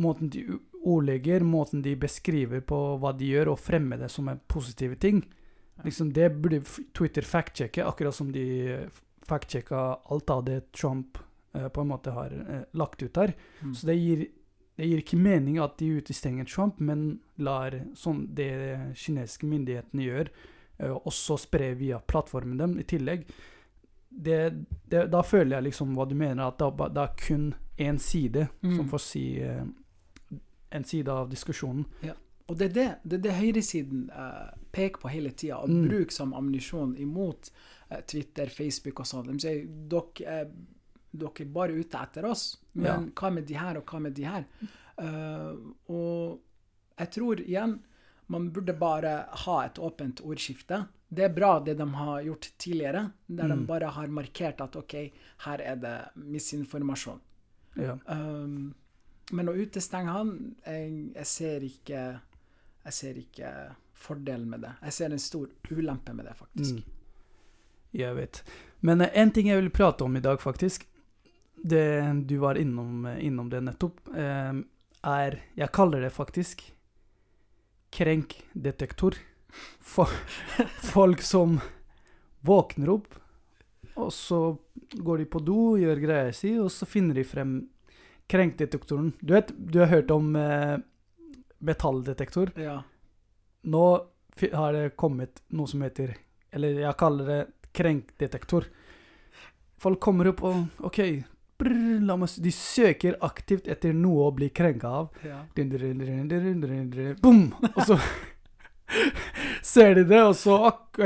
Måten de ordlegger, måten de beskriver på hva de gjør, og fremmer det som en positive ting. Liksom Det burde Twitter fact-sjekke, akkurat som de fact-sjekka alt av det Trump eh, på en måte har eh, lagt ut her. Mm. Så det gir, det gir ikke mening at de utestenger Trump, men lar sånn det kinesiske myndighetene gjør, eh, også spre via plattformen dem i tillegg. Det, det, da føler jeg liksom hva du mener, at det det er kun én side Mm. som får si eh, en side av diskusjonen. Og det er det, det, er det høyresiden eh, peker på hele tida, og Mm. bruker som ammunisjon imot eh, Twitter, Facebook og sånn. De sier dere er, dere er bare ute etter oss, men Ja. hva med de her, og hva med de her? Uh, og jeg tror igjen man burde bare ha et åpent ordskifte. Det er bra det de har gjort tidligere, der de Mm. bare har markert at OK, her er det misinformasjon. Ja. Um, men å utestenge han, jeg, jeg ser ikke Jeg ser ikke fordelen med det. Jeg ser en stor ulempe med det, faktisk. Mm. Jeg vet. Men én en ting jeg vil prate om i dag, faktisk, det du var innom, eh, innom det nettopp, eh, er Jeg kaller det faktisk krenkdetektor. Folk som våkner opp, og så går de på do, gjør greia si, og så finner de frem krenkdetektoren. Du vet, du har hørt om eh, metalldetektor? Ja. Nå har det kommet noe som heter Eller jeg kaller det krenkdetektor. Folk kommer opp og OK, brr, de søker aktivt etter noe å bli krenka av. ja. Boom! Og så ser de det, og så ok,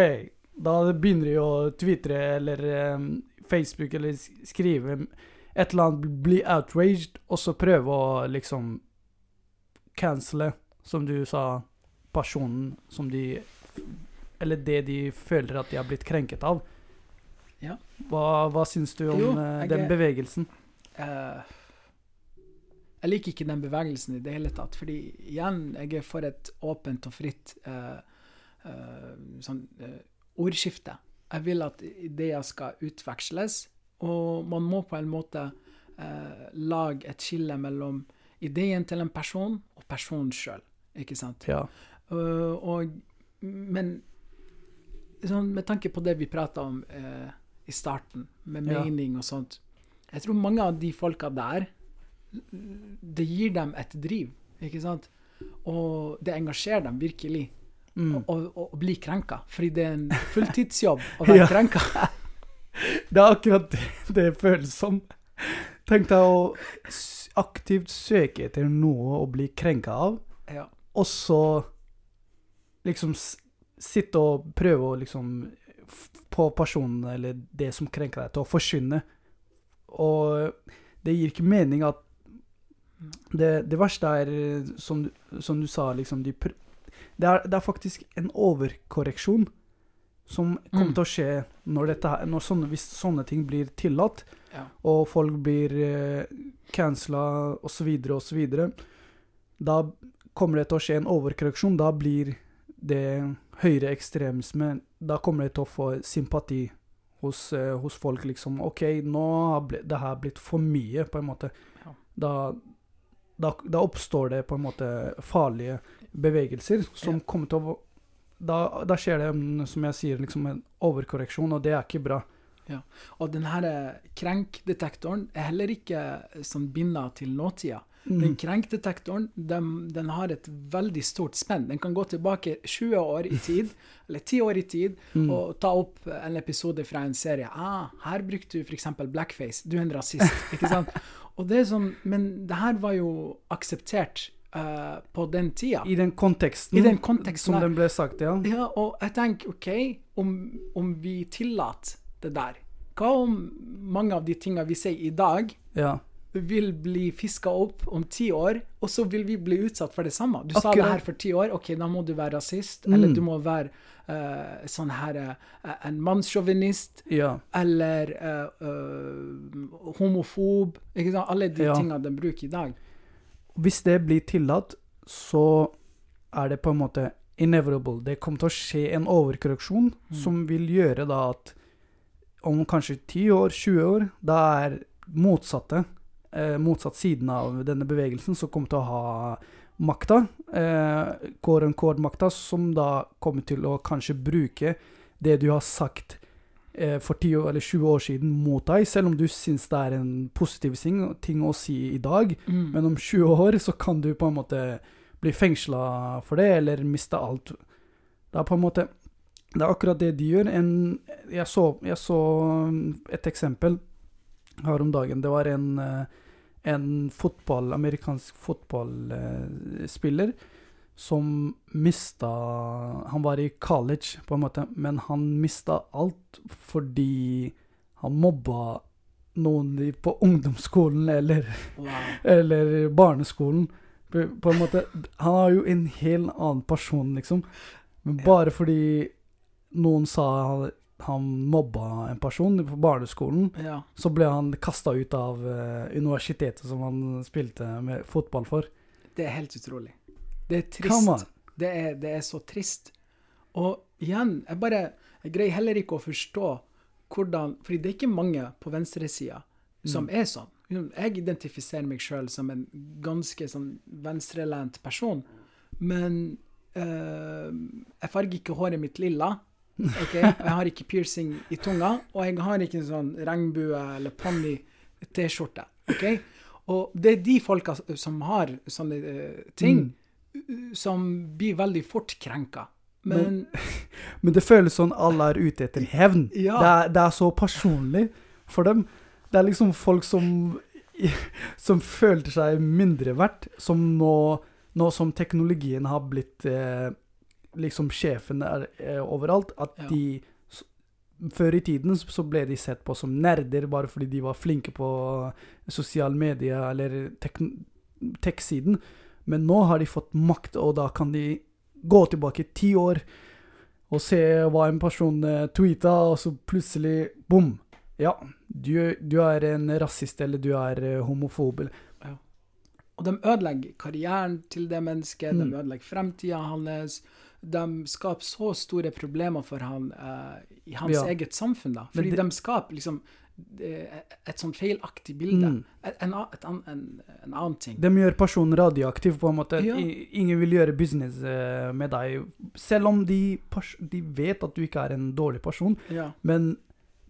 da begynner de å tvitre eller um, Facebook eller skrive et eller annet, bli outraged, og så prøve å liksom cancele, som du sa, personen som de Eller det de føler at de har blitt krenket av. Ja. Hva, hva syns du om Jo, eh, jeg den bevegelsen? Uh, jeg liker ikke den bevegelsen i det hele tatt. Fordi igjen, jeg er for et åpent og fritt uh, uh, sånn, ordskifte. Jeg vil at ideer skal utveksles, og man må på en måte lage et skille mellom ideen til en person og personen sjøl. Ikke sant? Ja. Og, men sånn, med tanke på det vi prata om i starten, med mening og sånt Jeg tror mange av de folka der Det gir dem et driv, ikke sant? Og det engasjerer dem virkelig Mm. å, å, å bli krenka. Fordi det er en fulltidsjobb å være Ja. krenka. Det er akkurat det det føles som. Tenk deg å aktivt søke etter noe å bli krenka av, Ja. og så liksom sitte og prøve å liksom få personen eller det som krenker deg, til å forsvinne. Og det gir ikke mening at Det, det verste er, eh, som, som du sa, liksom de pr det, er, det er faktisk en overkorreksjon som kommer Mm. til å skje når, dette, når sånne, hvis sånne ting blir tillatt, Ja. og folk blir eh, cancela osv., osv. Da kommer det til å skje en overkorreksjon. Da blir det høyreekstremisme Da kommer det til å få sympati hos, eh, hos folk, liksom. OK, nå har ble, det her blitt for mye, på en måte. Ja. Da, da, da oppstår det på en måte farlige bevegelser som Ja. kommer til å da, da skjer det, mm, som jeg sier, liksom en overkorreksjon, og det er ikke bra. Ja. Og denne eh, krenkdetektoren er heller ikke som binder til nåtida. Mm. Den krenkdetektoren den, den har et veldig stort spenn. Den kan gå tilbake 20 år i tid, eller 10 år i tid, Mm. og ta opp en episode fra en serie. Ah, her brukte du f.eks. blackface. Du er en rasist. ikke sant? Og det er sånn, Men det her var jo akseptert uh, på den tida. I den konteksten, I den konteksten som der. den ble sagt, ja. Ja, og jeg tenker OK, om, om vi tillater det der, hva om mange av de tingene vi sier i dag, ja. Vil bli fiska opp om ti år, og så vil vi bli utsatt for det samme. Du sa det her for ti år, OK, da må du være rasist, Mm. eller du må være uh, sånn her uh, en mannssjåvinist, ja. eller uh, homofob, ikke sant? Alle de Ja. tingene de bruker i dag. Hvis det blir tillatt, så er det på en måte inevitable. Det kommer til å skje en overkorreksjon Mm. som vil gjøre da at om kanskje 10 år, 20 år, da er motsatte, eh, motsatt siden av denne bevegelsen, som kommer til å ha makta, eh, core and makta, som da kommer til å kanskje bruke det du har sagt eh, for 10 eller 20 år siden mot deg, selv om du syns det er en positiv ting å si i dag. Mm. Men om 20 år så kan du på en måte bli fengsla for det, eller miste alt. Det er på en måte Det er akkurat det de gjør. En, jeg, så, jeg så et eksempel her om dagen. Det var en, eh, en fotball, amerikansk fotballspiller som mista Han var i college, på en måte, men han mista alt fordi han mobba noen på ungdomsskolen eller Wow. eller barneskolen. På, på en måte, han er jo en helt annen person, liksom. Men bare fordi noen sa han, mobba en person på barneskolen, Ja. så ble han kasta ut av eh, universitetet som han spilte med fotball for. Det er helt utrolig. Det er trist. Det er, det er så trist. Og igjen, jeg bare Jeg greier heller ikke å forstå hvordan Fordi det er ikke mange på venstresida som Mm. er sånn. Jeg identifiserer meg sjøl som en ganske sånn venstrelent person, men eh, jeg farger ikke håret mitt lilla. Ok? Jeg har ikke piercing i tunga, og jeg har ikke en sånn regnbue eller ponni-T-skjorte. Okay? Og det er de folka som har sånne uh, ting, som blir veldig fort krenka. Men, Men det føles sånn alle er ute etter hevn. Ja. Det, er, det er så personlig for dem. Det er liksom folk som som følte seg mindre verdt, som nå, nå som teknologien har blitt eh, liksom sjefen er eh, overalt, at Ja. de Før i tiden så ble de sett på som nerder bare fordi de var flinke på sosiale medier eller tech-siden. Men nå har de fått makt, og da kan de gå tilbake ti år og se hva en person uh, tweeta, og så plutselig bom! Ja, du, du er en rasist, eller du er eh, homofob. Ja. Og de ødelegger karrieren til det mennesket, Mm. de ødelegger fremtida hans. De skaper så store problemer for han uh, i hans Ja. eget samfunn, da. Fordi det- de skaper liksom eh, et sånn feilaktig bilde. Mm. En, et an, en, en annen ting. De gjør personen radioaktiv, på en måte. Ja. Ingen vil gjøre business eh, med deg. Selv om de, de vet at du ikke er en dårlig person. Ja. Men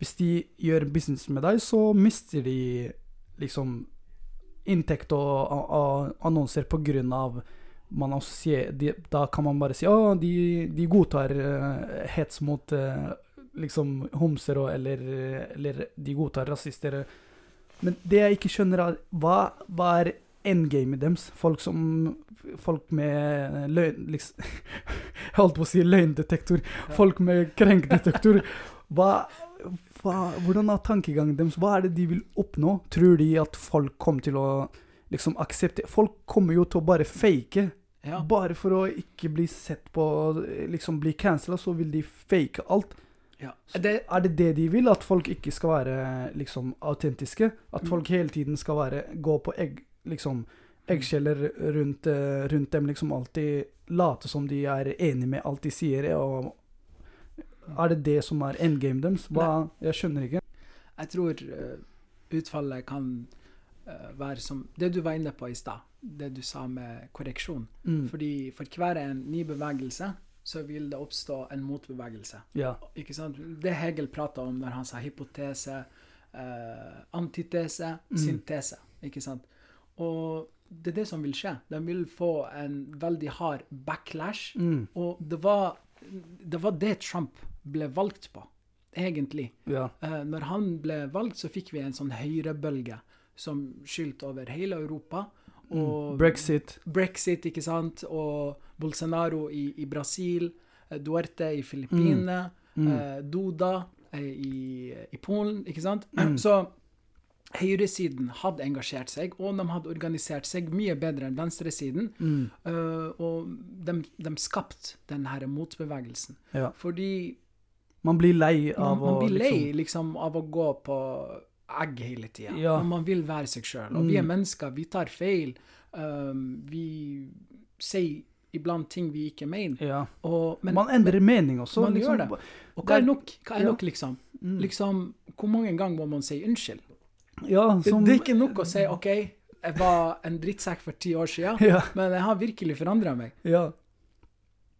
hvis de gjør business med deg, så mister de liksom inntekt og, og, og annonser på grunn av de, Da kan man bare si at de, de godtar uh, hets mot uh, liksom homser og eller, eller de godtar rasister. Men det jeg ikke skjønner, er hva, hva er endgamet deres? Folk som Folk med løgn... Liksom, jeg holdt på å si løgndetektor. Folk med krenkdetektor. Hva, hva, hvordan er tankegangen deres? Hva er det de vil oppnå? Tror de at folk kommer til å liksom akseptere Folk kommer jo til å bare fake. Ja. Bare for å ikke bli sett på, liksom bli cancela, så vil de fake alt. ja. Det, er det det de vil? At folk ikke skal være liksom autentiske? At Mm. folk hele tiden skal være gå på egg, liksom, eggskjeller rundt, eh, rundt dem? Liksom alltid late som de er enig med alt de sier? Og er det det som er endgame deres? Hva, jeg skjønner ikke. jeg tror eh, utfallet kan være som det du var inne på i stad. Det du sa med korreksjon. Mm. Fordi for hver en ny bevegelse, så vil det oppstå en motbevegelse. Ja. Ikke sant? Det Hegel prata om når han sa hypotese, eh, antitese, Mm. syntese. Ikke sant? Og det er det som vil skje. De vil få en veldig hard backlash. Mm. Og det var, det var det Trump ble valgt på, egentlig. ja. Eh, når han ble valgt, så fikk vi en sånn høyrebølge som skyldte over hele Europa. Og Mm. Brexit. Brexit, ikke sant, og Bolsonaro i, i Brasil, eh, Duarte i Filippinene, Mm. eh, Duda eh, i, i Polen, ikke sant. Mm. Så høyresiden hadde engasjert seg, og de hadde organisert seg mye bedre enn venstresiden. Mm. Uh, og de, de skapte denne motbevegelsen. Ja. Fordi Man blir lei av man, man å blir lei liksom liksom, av å gå på egg hele tida. Ja. Man vil være seg sjøl. Og vi er Mm. mennesker, vi tar feil. Um, vi sier iblant ting vi ikke mener. Ja. Og, men, man endrer mening også. man liksom. gjør det. og hva er nok, hva er nok liksom? Mm. liksom? Hvor mange ganger må man si unnskyld? Ja, Det, som det er ikke nok å si OK, jeg var en drittsekk for ti år siden, Ja. men jeg har virkelig forandra meg. ja.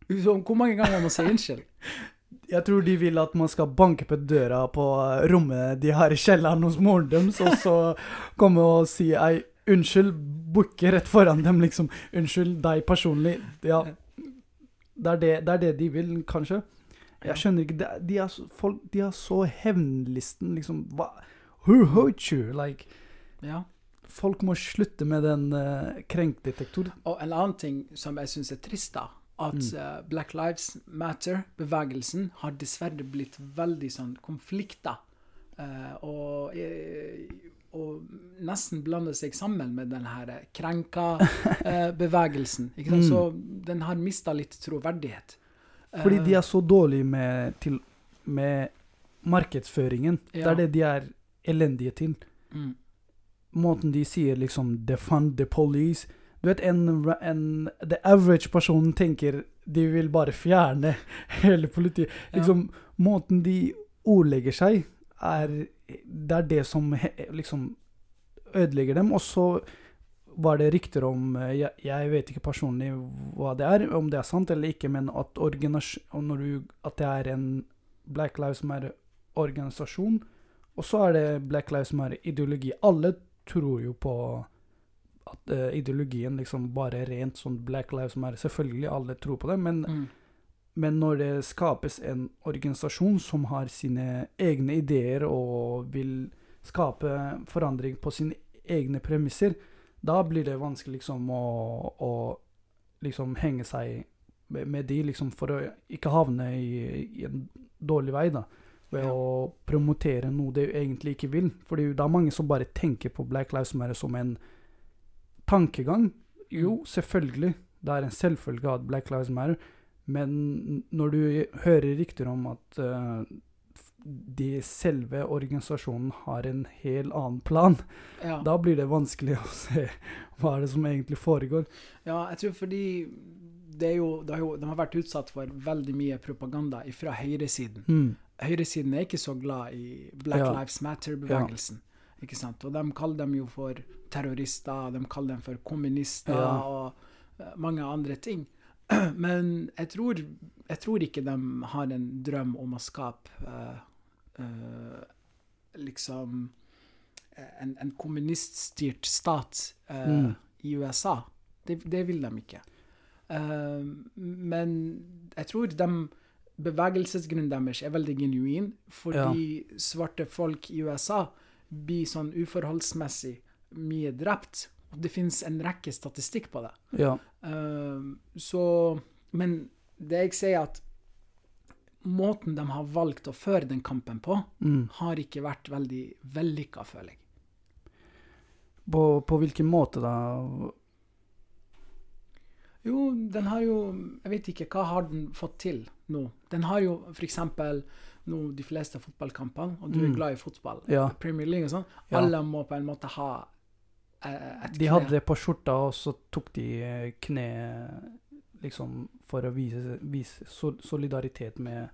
Så, hvor mange ganger må man si unnskyld? Jeg tror de vil at man skal banke på døra på eh, rommet de har i kjelleren hos moren deres, og så komme og si ei, unnskyld, bukke rett foran dem, liksom. Unnskyld, deg personlig. Ja. Det er det, det er det de vil, kanskje. Jeg skjønner ikke De så, folk, de er så hevnlisten, liksom. Hva? Who hurt you? Like, Ja. folk må slutte med den uh, krenkdetektoren. Og en annen ting som jeg syns er trist, da, at eh, Black Lives Matter-bevegelsen har dessverre blitt veldig sånn konflikter. Uh, og, eh, og nesten blander seg sammen med den her krenka-bevegelsen. ikke sant? Mm. Så den har mista litt troverdighet. Fordi Eh, de er så dårlige med, til, med markedsføringen. Det er det de er elendige til. mm, Måten de sier liksom 'defund the police' Du vet, en, en The average person tenker de vil bare fjerne hele politiet. Ja. Liksom, måten de ordlegger seg, er Det er det som liksom ødelegger dem. Og så var det rykter om eh, jeg, jeg vet ikke personlig hva det er, om det er sant eller ikke, men at, du, at det er en Black Lives Matter-organisasjon, og så er det Black Lives Matter-ideologi. Alle tror jo på at uh, ideologien liksom bare er rent sånn Black Lives Matter. Selvfølgelig, alle tror på det, men mm, men når det skapes en organisasjon som har sine egne ideer og vil skape forandring på sine egne premisser, da blir det vanskelig liksom å, å liksom henge seg med, de, liksom, for å ikke havne i, i en dårlig vei, da. Ved Ja. å promotere noe de egentlig ikke vil. Fordi det er mange som bare tenker på Black Lives Matter som en tankegang. Jo, Mm. selvfølgelig. Det er en selvfølge at Black Lives Matter. Men når du hører rykter om at uh, de selve organisasjonen har en helt annen plan, Ja. da blir det vanskelig å se hva er det som egentlig foregår. ja, jeg tror fordi det er jo, det er jo, de har vært utsatt for veldig mye propaganda fra høyresiden. Mm. Høyresiden er ikke så glad i Black Ja. Lives Matter-bevegelsen. Ikke sant? Og de kaller dem jo for terrorister, de kaller dem for kommunister Ja. og eh, mange andre ting. Men jeg tror, jeg tror ikke de har en drøm om å skape uh, uh, liksom en, en kommuniststyrt stat uh, Mm. i USA. Det, det vil de ikke. Men jeg tror de bevegelsesgrunnen deres er veldig genuin, fordi svarte folk i USA blir sånn uforholdsmessig mye drept. Og det finnes en rekke statistikk på det. Ja. Uh, så Men det jeg sier, at måten de har valgt å føre den kampen på, Mm. har ikke vært veldig vellykka, føler jeg. På, på hvilken måte, da? Jo, den har jo Jeg vet ikke, hva har den fått til nå? Den har jo f.eks. nå de fleste fotballkampene, og du er Mm. glad i fotball, Ja. Premier League og sånn, alle må på en måte ha et kne. De hadde det på skjorta, og så tok de eh, kne liksom for å vise, vise solidaritet med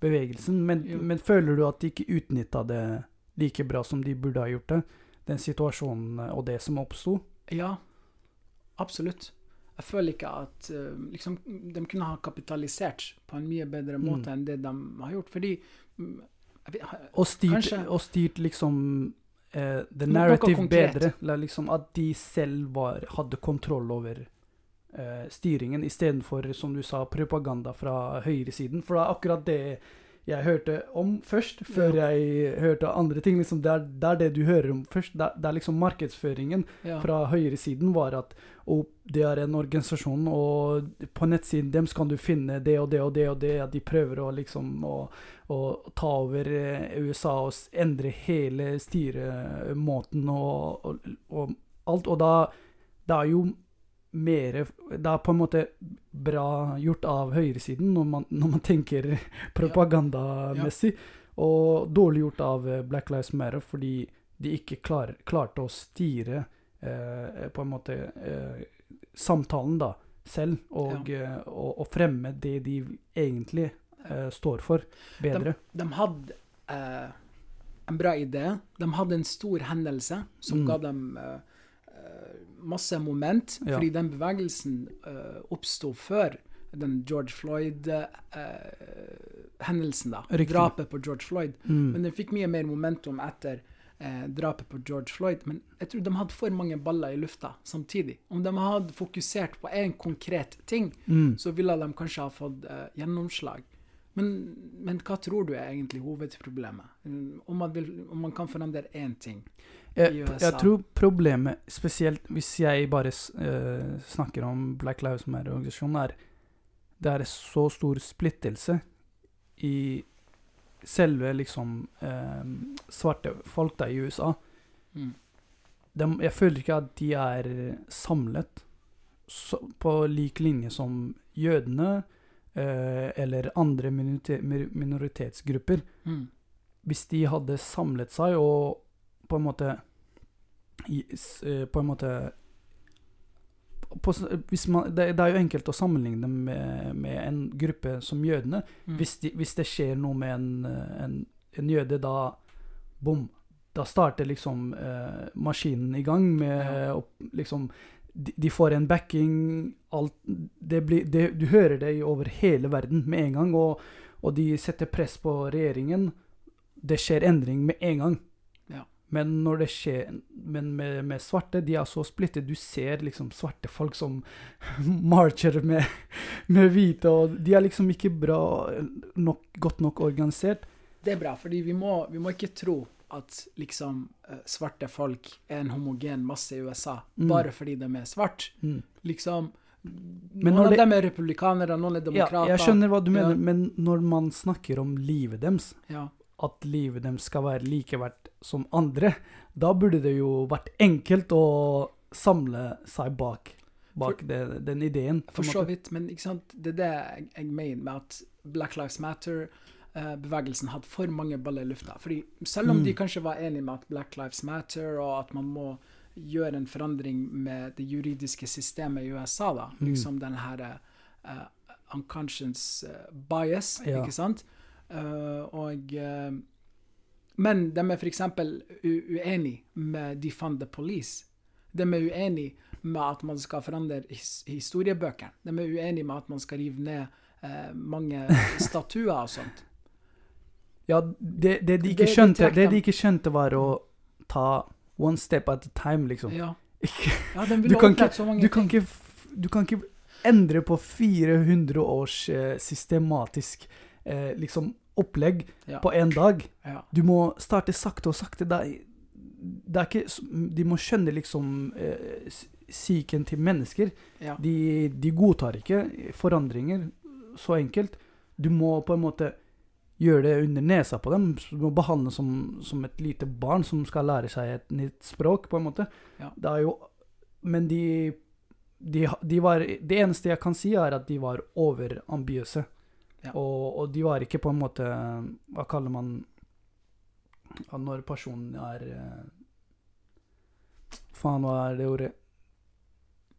bevegelsen. Men, men føler du at de ikke utnytta det like bra som de burde ha gjort det? Den situasjonen eh, og det som oppsto? Ja, absolutt. Jeg føler ikke at eh, liksom, de kunne ha kapitalisert på en mye bedre Mm. måte enn det de har gjort. Fordi mm, vet, Og styrt, Kanskje- og styrt liksom uh, the narrative bedre. Liksom at de selv var, hadde kontroll over uh, styringen, istedenfor, som du sa, propaganda fra høyresiden. For det er akkurat det jeg hørte om først, før jeg hørte andre ting. Liksom, det, er, det er det du hører om først. Det, er- det er liksom markedsføringen ja. fra høyresiden var at det er en organisasjon, og på nettsiden deres kan du finne det og det og det og det. At de prøver å liksom å, å ta over eh, USA og endre hele styremåten og, og, og alt. Og da Det er jo mer Det er på en måte bra gjort av høyresiden når man, når man tenker propagandamessig, og dårlig gjort av eh, Black Lives Matter fordi de ikke klar, klarte å styre eh, på en måte eh, samtalen da, selv, og, eh, og, og fremme det de egentlig eh, står for, bedre. De hadde eh, en bra idé. De hadde en stor hendelse som Mm. ga dem masse moment, Ja. fordi den bevegelsen uh, oppsto før den George Floyd-hendelsen, da. Riktig. Drapet på George Floyd. Mm. Men den fikk mye mer momentum etter eh, drapet på George Floyd. Men jeg tror de hadde for mange baller i lufta samtidig. Om de hadde fokusert på én konkret ting, Mm. så ville de kanskje ha fått eh, gjennomslag. Men, men hva tror du er egentlig hovedproblemet? Mm, Om man, vil, om man kan forandre én ting? Jeg, jeg tror problemet, spesielt hvis jeg bare eh, snakker om Black Lives Matter-organisasjonen, er det er så stor splittelse i selve liksom uh, svarte folk der i USA. Mm. De, jeg føler ikke at de er samlet så, på lik linje som jødene uh, eller andre minorite, minoritetsgrupper. Mm. Hvis de hadde samlet seg og på en måte eh, På en måte på, man, det, det er jo enkelt å sammenligne dem med, med en gruppe som jødene. Mm. Hvis, de, hvis det skjer noe med en, eh, en, en jøde, da Bom. Da starter liksom eh, maskinen i gang med Ja. å liksom de, de får en backing alt, det blir, det, Du hører det over hele verden med en gang, og, og de setter press på regjeringen. Det skjer endring med en gang. Men når det skjer Men med, med svarte, de er så splittet. Du ser liksom svarte folk som marcher med, med hvite, og de er liksom ikke bra nok, godt nok organisert. Det er bra, fordi vi må, vi må ikke tro at liksom eh, svarte folk er en homogen masse i USA Mm. bare fordi de er svarte. Mm. Liksom, noen av dem er republikanere, noen er demokrater. Ja, jeg skjønner hva du mener, Ja. men når man snakker om livet deres, Ja. At livet deres skal være likeverdt som andre, da burde det jo vært enkelt å samle seg bak, bak det, den ideen. For så vidt, men det er det jeg, jeg mener med at Black Lives Matter-bevegelsen hadde for mange baller i lufta. Fordi selv om Mm. de kanskje var enige med at Black Lives Matter, og at man må gjøre en forandring med det juridiske systemet i USA, da, Mm. liksom den her uh, unconscious eh, bias, Ja. ikke sant? Eh, og eh, Men de er f.eks. uenige med Defund the Police. De er uenige med at man skal forandre his historiebøkene. De er uenige med at man skal rive ned eh, mange statuer og sånt. Ja, det, det, de ikke skjønte, det de ikke skjønte var å ta one step at a time, liksom. Ja, ja de du, ville opprette så mange du, kan ikke, du kan ikke endre på 400 års uh, systematisk eh, liksom opplegg Ja. på én dag. Ja. Du må starte sakte og sakte. Det er, det er ikke, de må skjønne liksom eh, psyken til mennesker. Ja. De, de godtar ikke forandringer så enkelt. Du må på en måte gjøre det under nesa på dem. Du må behandle som, som et lite barn som skal lære seg et nytt språk, på en måte. Ja. Det er jo Men de, de, de var Det eneste jeg kan si, er at de var overambiøse. Ja. Og, og de var ikke på en måte Hva kaller man Når personen er eh, Faen, hva er det ordet?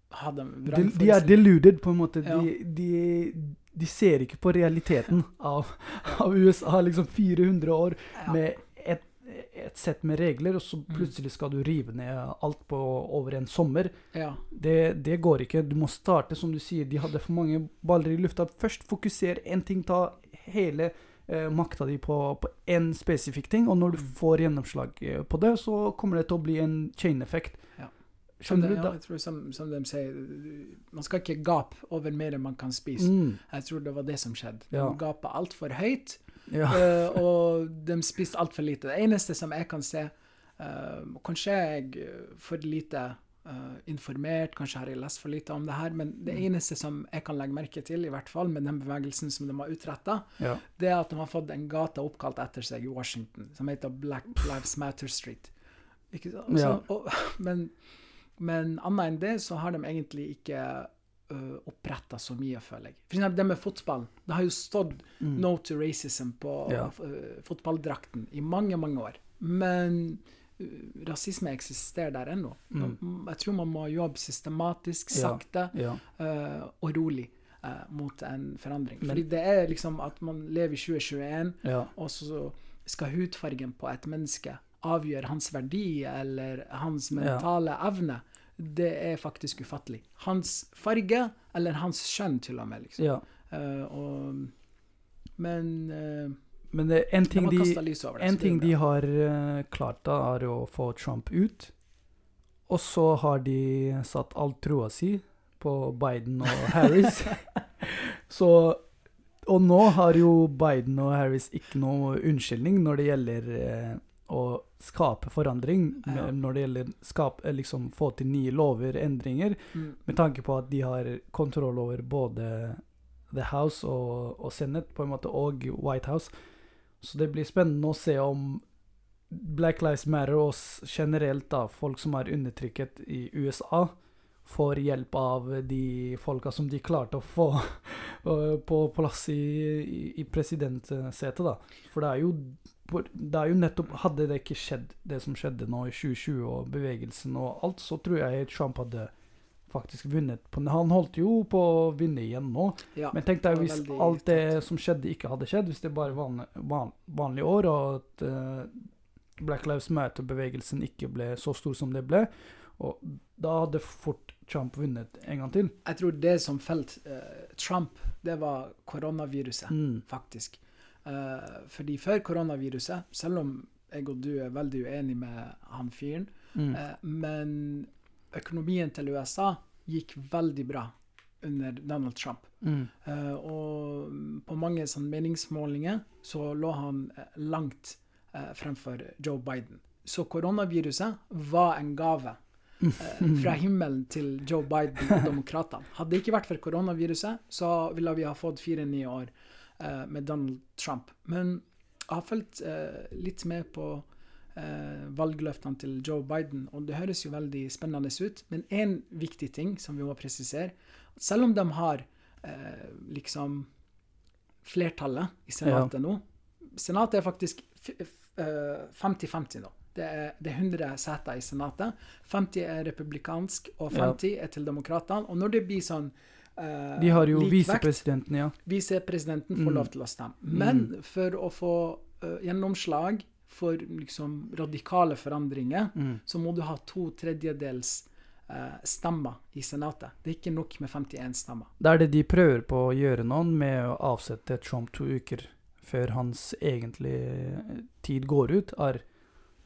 De, de er deluded, på en måte. Ja. De, de, de ser ikke på realiteten av, av USA. Liksom 400 år med et, et sett med regler, og så Mm. plutselig skal du rive ned alt på over en sommer. Ja. Det, det går ikke. Du må starte, som du sier, de hadde for mange baller i lufta. Først fokuser én ting, ta hele eh, makta di på én spesifikk ting, og når du Mm. får gjennomslag eh, på det, så kommer det til å bli en chain-effekt. Ja. Som, Skjønner du? ja, jeg tror som, som de sier, man skal ikke gape over mer enn man kan spise. Mm. Jeg tror det var det som skjedde. De Ja. gapa altfor høyt, Ja. uh, og de spiste altfor lite. Det eneste som jeg kan se uh, Kanskje jeg eh, for lite uh, informert, kanskje har jeg lest for lite om det her, men det Mm. eneste som jeg kan legge merke til, i hvert fall med den bevegelsen som de har utretta, ja. det er at de har fått en gate oppkalt etter seg i Washington, som heter Black Lives Matter Street. Ikke sant? Så, Ja. og, men, men annet enn det så har de egentlig ikke oppretta så mye, føler jeg. For eksempel det med fotball. Det har jo stått Mm. 'No to racism' på Ja. uh, fotballdrakten i mange, mange år. Men uh, rasisme eksisterer der ennå. Mm. Jeg tror man må jobbe systematisk, sakte ja. uh, og rolig mot en forandring. Men- Fordi det er liksom at man lever i 2021, ja. og så skal hudfargen på et menneske avgjøre hans verdi eller hans mentale evne. Det er faktisk ufattelig. Hans farge, eller hans kjønn til og med, liksom. ja. Uh, og, men uh, Men det, en ting de, det. en ting de har eh, klart, da, er å få Trump ut. Og så har de satt all troa si på Biden og Harris. så Og nå har jo Biden og Harris ikke noe unnskyldning når det gjelder eh, å skape forandring. Med- Når det gjelder skap, eh, liksom få til nye lover, endringer. Mm. Med tanke på at de har kontroll over både The House og, og Senate, på en måte, og White House. Så det blir spennende å se om Black Lives Matter og generelt da, folk som er undertrykket i USA, får hjelp av de folka som de klarte å få øh, på plass i, i, i presidentsetet, da. For det er jo det er jo nettopp Hadde det ikke skjedd, det som skjedde nå i 2020, og bevegelsen og alt, så tror jeg Trump hadde faktisk vunnet. På, han holdt jo på å vinne igjen nå. Ja, Men tenk deg hvis alt det som skjedde, ikke hadde skjedd. Hvis det bare var vanlig, van, vanlig år, og at uh, Black Lives Matter-bevegelsen ikke ble så stor som det ble. Og da hadde fort Trump vunnet en gang til. Jeg tror det som felt uh, Trump, det var koronaviruset, Mm. faktisk. Eh, fordi før koronaviruset, selv om jeg og du er veldig uenig med han fyren, Mm. eh, men økonomien til USA gikk veldig bra under Donald Trump. Mm. Uh, og på mange sånn meningsmålinger så lå han langt uh, fremfor Joe Biden. Så koronaviruset var en gave. uh, fra himmelen til Joe Biden og demokratene. Hadde det ikke vært for koronaviruset, så ville vi ha fått fire nye år med Donald Trump. Men jeg har fulgt eh, litt med på eh, valgløftene til Joe Biden, og det høres jo veldig spennende ut. Men én viktig ting som vi må presisere, selv om de har eh, liksom flertallet i Senatet nå Senatet er faktisk 50-50 nå. Det er, det er, 100 seter i Senatet. 50 er republikansk, og 50 ja. er til demokratene. Og når det blir sånn De har jo visepresidenten, ja. Visepresidenten får mm. lov til å stemme. Men mm. for å få uh, gjennomslag for liksom radikale forandringer, mm. så må du ha to tredjedels uh, stemmer i Senatet. Det er ikke nok med 51 stemmer. Det er det de prøver på å gjøre nå, med å avsette Trump to uker før hans egentlige tid går ut, er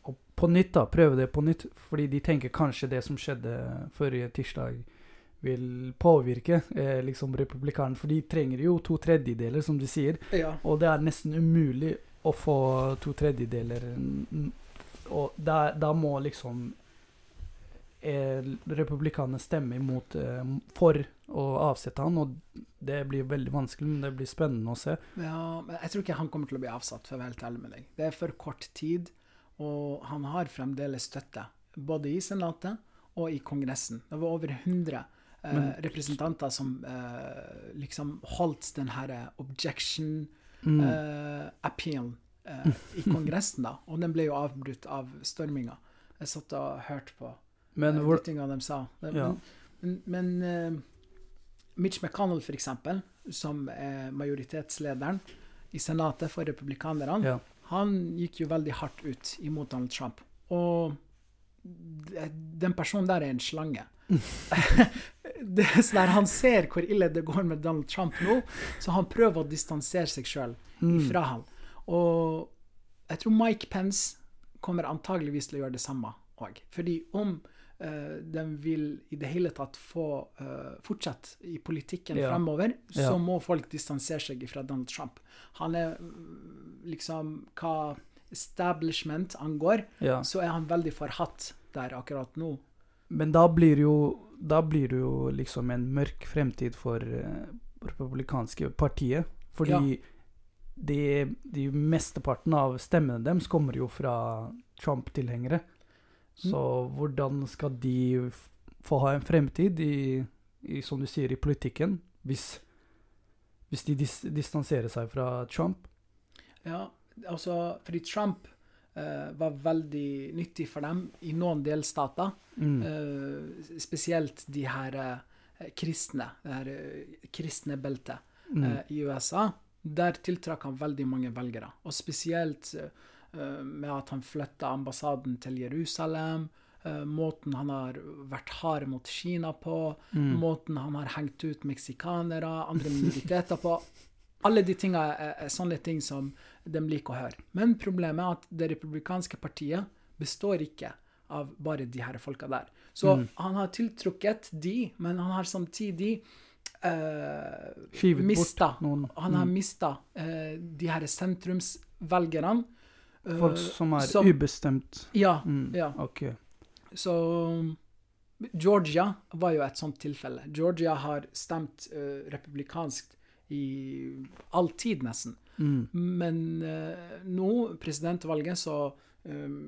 å på nytt da, prøve det på nytt. Fordi de tenker kanskje det som skjedde forrige tirsdag, vil påvirke eh, liksom republikanerne. For de trenger jo to tredjedeler, som de sier. Ja. Og det er nesten umulig å få to tredjedeler. Og da, da må liksom eh, republikanerne stemme imot eh, for å avsette han, og det blir veldig vanskelig, men det blir spennende å se. Ja, men Jeg tror ikke han kommer til å bli avsatt, for å være helt ærlig med deg. Det er for kort tid, og han har fremdeles støtte. Både i Senatet og i Kongressen. Det var over 100 eh, men, representanter som eh, liksom holdt den her objection mm. eh, appealen eh, i Kongressen, da. Og den ble jo avbrutt av storminga. Jeg satt og hørte på men, hvor, de tingene de sa. Ja. Men, men Mitch McConnell, for eksempel, som er majoritetslederen i Senatet for republikanerne, ja. han gikk jo veldig hardt ut imot Donald Trump. Og den personen der er en slange. det er sånn Han ser hvor ille det går med Donald Trump nå, så han prøver å distansere seg sjøl mm. fra han. Og jeg tror Mike Pence kommer antageligvis til å gjøre det samme òg. Fordi om uh, de vil i det hele tatt få uh, fortsette i politikken ja. fremover, så ja. må folk distansere seg fra Donald Trump. Han er mm, liksom Hva establishment angår, ja. så er han veldig forhatt der akkurat nå. Men da blir jo da blir det jo liksom en mørk fremtid for uh, republikanske partiet. Fordi de, de mesteparten av stemmene deres kommer jo fra Trump-tilhengere. Så mm. hvordan skal de få ha en fremtid i, i, som du sier, i politikken, hvis, hvis de dis distanserer seg fra Trump? Ja, altså fordi Trump var veldig nyttig for dem i noen delstater. Mm. Uh, spesielt de her uh, kristne, det her kristne beltet mm. i USA. Der tiltrakk han veldig mange velgere. Og spesielt Eh, med at han flytta ambassaden til Jerusalem. Måten han har vært hard mot Kina på, mm. måten han har hengt ut meksikanere, andre minoriteter på. Alle de tinga er, er, sånne ting som de liker å høre. Men problemet er at det republikanske partiet består ikke av bare de her folka der. Så mm. han har tiltrukket de, men han har samtidig uh, mista Han har mm. mista eh, de her sentrumsvelgerne Folk eh, som er som, ubestemt? Ja. Mm, ja. Okay. Så Georgia var jo et sånt tilfelle. Georgia har stemt eh, republikansk i all tid, nesten. Mm. Men uh, nå, presidentvalget, så um,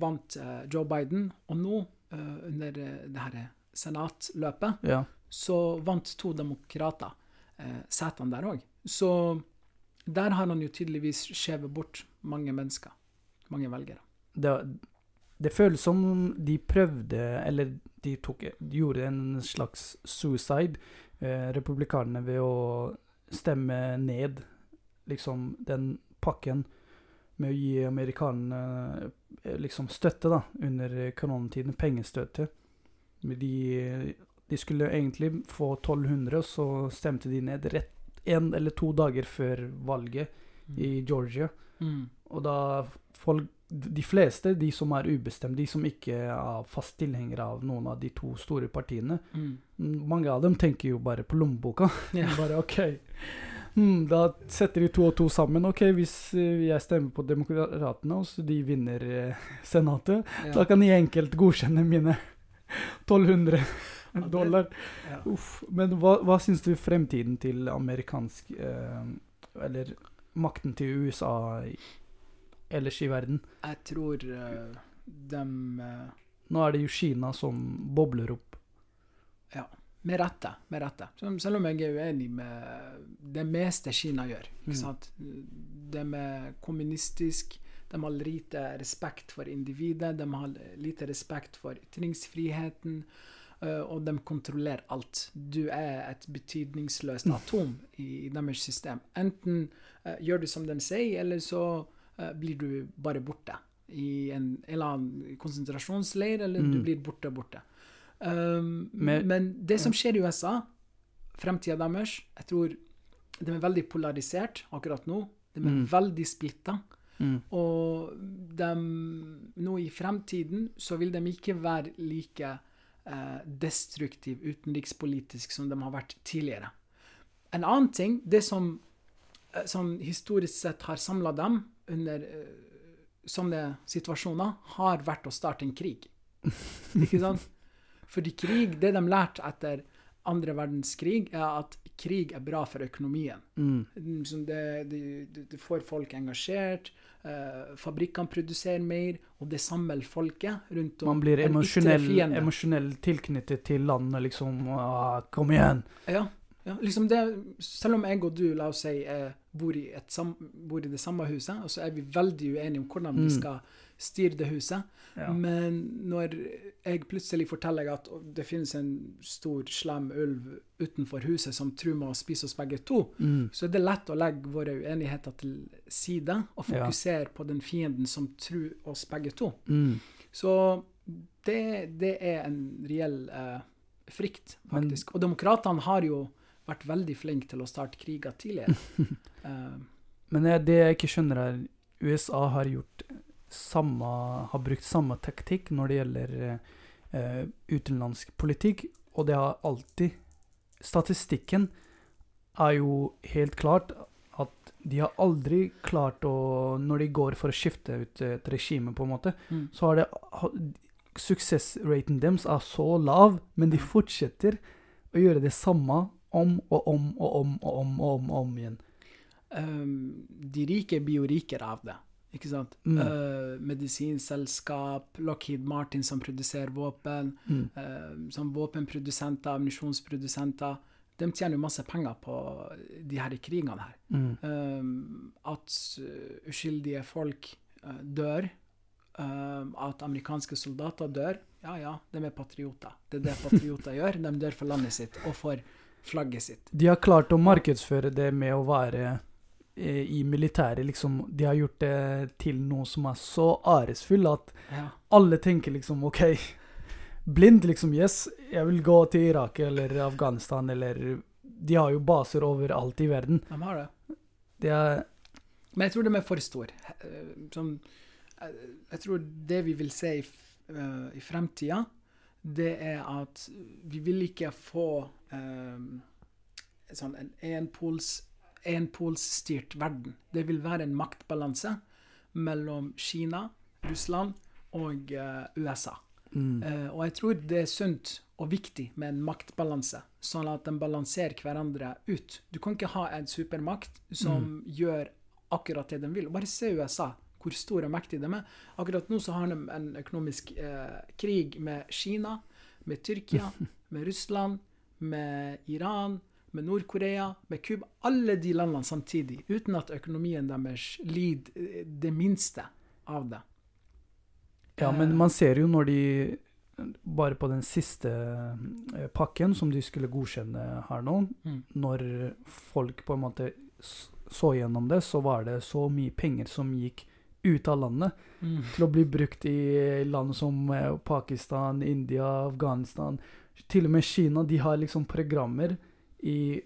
vant uh, Joe Biden. Og nå, under det her senatløpet, ja. så vant to demokrater setene der òg. Så der har han jo tydeligvis skjevet bort mange mennesker mange velgere. Det, det føles som de prøvde, eller de, tok, de gjorde en slags suicide, republikanerne, ved å stemme ned liksom den pakken med å gi amerikanerne eh, liksom støtte da, under koronatiden, pengestøtte. De, de skulle egentlig få 1200, og så stemte de ned rett en eller to dager før valget mm. i Georgia. Mm. Og da folk De fleste, de som er ubestemt, de som ikke er fast tilhengere av noen av de to store partiene, mm. mange av dem tenker jo bare på lommeboka. Ja. bare OK. Mm, da setter de to og to sammen. OK, hvis eh, jeg stemmer på Demokratene, og så de vinner eh, Senatet, ja. da kan de enkelt godkjenne mine 1200 dollar. Ja. Uff. Men hva, hva syns du fremtiden til amerikansk eh, Eller makten til USA ellers i verden? Jeg tror uh, de eh, Nå er det jo Kina som bobler opp. Med rette. med rette. Som- Selv om jeg er uenig med det meste Kina gjør. Mm. ikke sant? De er kommunistisk, de har lite respekt for individet, de har lite respekt for ytringsfriheten, eh, og de kontrollerer alt. Du er et betydningsløst Mm. atom i, deres system. Enten eh, gjør du som de sier, eller så eh, blir du bare borte. I en, eller annen konsentrasjonsleir, eller du Mm. blir borte, borte. Um, Men- men det som skjer i USA, fremtida deres Jeg tror de er veldig polarisert akkurat nå. De er Mm. veldig splitta. Mm. Og de, nå i fremtiden så vil de ikke være like eh, destruktiv utenrikspolitisk som de har vært tidligere. En annen ting, det som, eh, som historisk sett har samla dem under eh, sånne situasjoner, har vært å starte en krig. Ikke sant? Fordi krig, det de lærte etter andre verdenskrig, er at krig er bra for økonomien. Mm. Det, det, det, får folk engasjert, eh, fabrikkene produserer mer, og det samler folket rundt om Man blir emosjonell tilknyttet til landet, liksom. Ah, kom igjen! Ja, ja, liksom det, selv om jeg og du, la oss si, bor, i et sam, bor i det samme huset, og så er vi veldig uenige om hvordan vi Mm. skal styre det huset, Ja. men når jeg plutselig forteller at det finnes en stor, slem ulv utenfor huset som truer å spise oss begge to, Mm. så er det lett å legge våre uenigheter til side og Ja. fokusere på den fienden som truer oss begge to. Mm. Så det, det er en reell eh, frykt, Men- faktisk. og demokratene har jo vært veldig flinke til å starte kriger tidligere. uh, Men det, jeg ikke skjønner, er USA har gjort samme Har brukt samme taktikk når det gjelder uh, utenlandsk politikk, og det har alltid Statistikken er jo helt klart at de har aldri klart å Når de går for å skifte ut et regime, på en måte, mm. så har det Suksessraten deres er så lav, men de fortsetter å gjøre det samme om og om og om og om og om, og om igjen. Um, de rike blir jo rikere av det. Ikke sant? Mm. Uh, medisinselskap, Lockheed Martin som produserer våpen, Mm. uh, som våpenprodusenter, ammunisjonsprodusenter. De tjener jo masse penger på de her krigene her. Mm. Um, at uh, uskyldige folk uh, dør. At amerikanske soldater dør. Ja, ja, de er patrioter. Det er det patrioter gjør. De dør for landet sitt og for flagget sitt. De har klart å markedsføre det med å være eh, i militæret, liksom. De har gjort det til noe som er så æresfull at Ja. alle tenker liksom OK. Blind, liksom. Yes, jeg vil gå til Irak eller Afghanistan eller De har jo baser overalt i verden. De har det. De er Men jeg tror de er for store. Eh, Som, eh, jeg tror det vi vil se i, i fremtida, det er at vi vil ikke få um, sånn en enpols, enpolsstyrt verden. Det vil være en maktbalanse mellom Kina, Russland og uh, USA. mm, Uh, og jeg tror det er sunt og viktig med en maktbalanse, sånn at de balanserer hverandre ut. Du kan ikke ha en supermakt som gjør akkurat det de vil. Bare se USA, hvor stor og mektig de er. Akkurat nå så har de en økonomisk eh, krig med Kina, med Tyrkia, med Russland, med Iran, med Nord-Korea, med Cuba. Alle de landene samtidig, uten at økonomien deres lider eh, det minste av det. Ja, men Eh, man ser jo når de Bare på den siste eh, pakken som de skulle godkjenne her nå, Mm. når folk på en måte så gjennom det, så var det så mye penger som gikk ut av landet Mm. til å bli brukt i land som eh, Pakistan, India, Afghanistan. Til og med Kina, de har liksom programmer i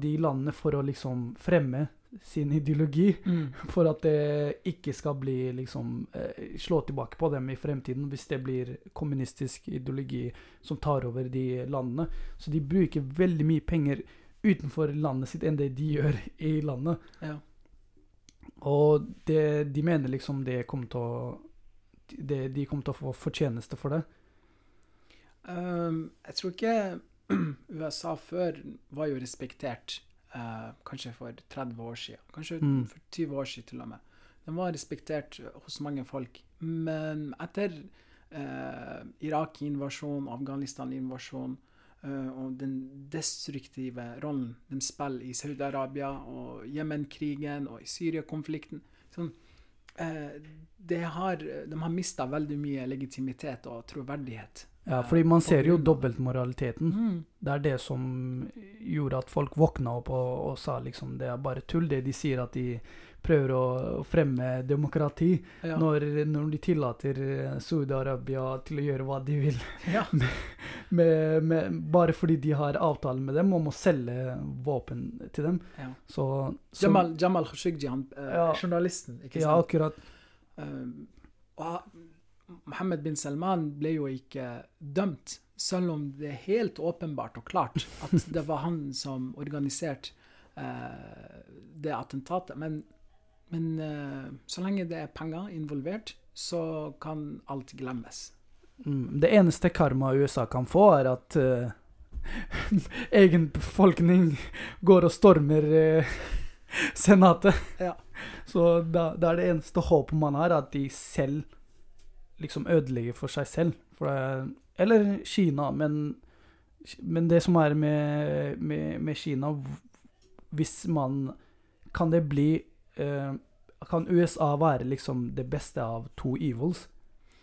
de landene for å liksom fremme sin ideologi. Mm. For at det ikke skal bli liksom eh, slå tilbake på dem i fremtiden hvis det blir kommunistisk ideologi som tar over de landene. Så de bruker veldig mye penger utenfor landet sitt enn det de gjør i landet. Ja. Og det, de mener liksom det kommer til å det, De kommer til å få fortjeneste for det. Um, jeg tror ikke USA før var jo respektert, uh, kanskje for 30 år siden. Kanskje Mm. for 20 år siden til og med. Den var respektert hos mange folk. Men etter uh, Irak-invasjon, Afghanistan-invasjon og den destruktive rollen de spiller i Saudi-Arabia og Jemen-krigen og i Syria-konflikten sånn, uh, det har, De har mista veldig mye legitimitet og troverdighet. Ja, eh, fordi man ser jo dobbeltmoraliteten. Mm. Det er det som gjorde at folk våkna opp og, og sa liksom det er bare tull, det de sier at de prøver å, å fremme demokrati, Ja. når, når de tillater eh, Saudi-Arabia til å gjøre hva de vil. ja. Med, med, bare fordi de har avtale med dem om å selge våpen til dem. Ja. Så, så Jamal, Jamal Khashoggi, eh, journalisten, ikke Ja, akkurat. Uh, Mohammed bin Salman ble jo ikke dømt, selv om det er helt åpenbart og klart at det var han som organiserte eh, det attentatet. Men, men uh, så lenge det er penger involvert, så kan alt glemmes. Mm, det eneste karma USA kan få, er at uh, egen befolkning går og stormer uh, Senatet. Ja. Så da, da er det eneste håpet man har, at de selv liksom ødelegger for seg selv. For det, eller Kina, men, men det som er med, med, med Kina Hvis man Kan det bli eh, Kan USA være liksom det beste av to evils?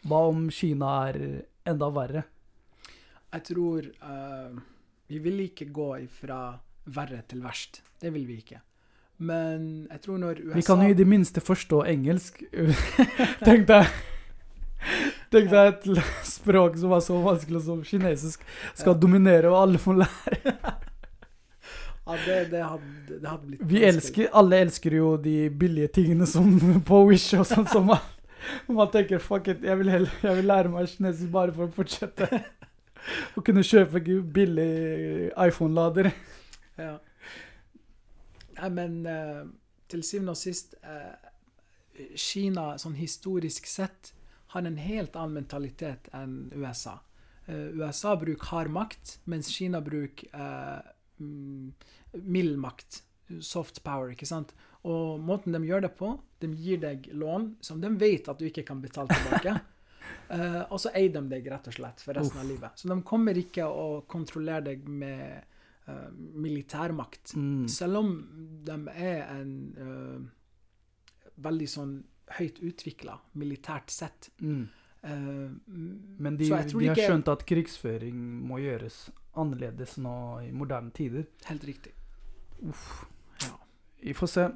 Hva om Kina er enda verre? Jeg tror uh, Vi vil ikke gå ifra verre til verst. Det vil vi ikke. Men jeg tror når USA Vi kan jo i det minste forstå engelsk. Tenk deg Tenk deg et språk som er så vanskelig som kinesisk, skal dominere, og alle får lære. Ja, det, det, hadde, det hadde blitt Vi elsker, alle elsker jo de billige tingene som på Wish og sånn som man, man tenker fuck it, jeg vil, heller, jeg vil lære meg kinesisk bare for å fortsette. Å kunne kjøpe billig iPhone-lader. Ja. Nei, men eh, til syvende og sist eh, Kina, sånn historisk sett, har en helt annen mentalitet enn USA. Eh, USA bruker hard makt, mens Kina bruker mm, mild makt. Soft power, ikke sant? Og måten de gjør det på, de gir deg lån som de vet at du ikke kan betale tilbake. uh, og så eier de deg rett og slett for resten av livet. Så de kommer ikke å kontrollere deg med uh, militærmakt. Mm. Selv om de er en uh, veldig sånn høyt utvikla militært sett. Mm. Uh, Men de, de har skjønt at krigsføring må gjøres annerledes nå i moderne tider. Helt riktig. Ja. Vi får se.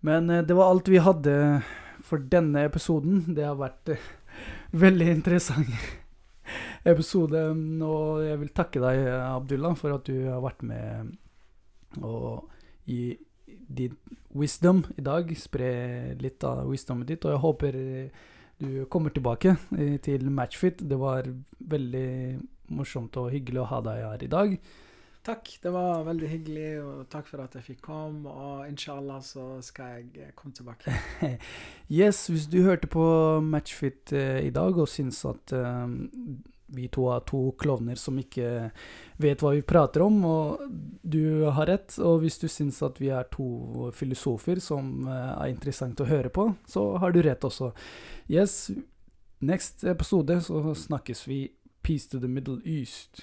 Men eh, det var alt vi hadde for denne episoden. Det har vært eh, veldig interessant episode. Og jeg vil takke deg, Abdullah, for at du har vært med og gi din wisdom i dag. Spre litt av wisdomet ditt. Og jeg håper du kommer tilbake eh, til Matchfit. Det var veldig morsomt og hyggelig å ha deg her i dag. Takk, det var veldig hyggelig, og takk for at jeg fikk komme. Og inshallah så skal jeg komme tilbake. Yes, hvis du hørte på Matchfit eh, i dag og syns at eh, vi to er to klovner som ikke vet hva vi prater om, og du har rett, og hvis du syns at vi er to filosofer som eh, er interessant å høre på, så har du rett også. Yes, next episode så snakkes vi Peace to the Middle East.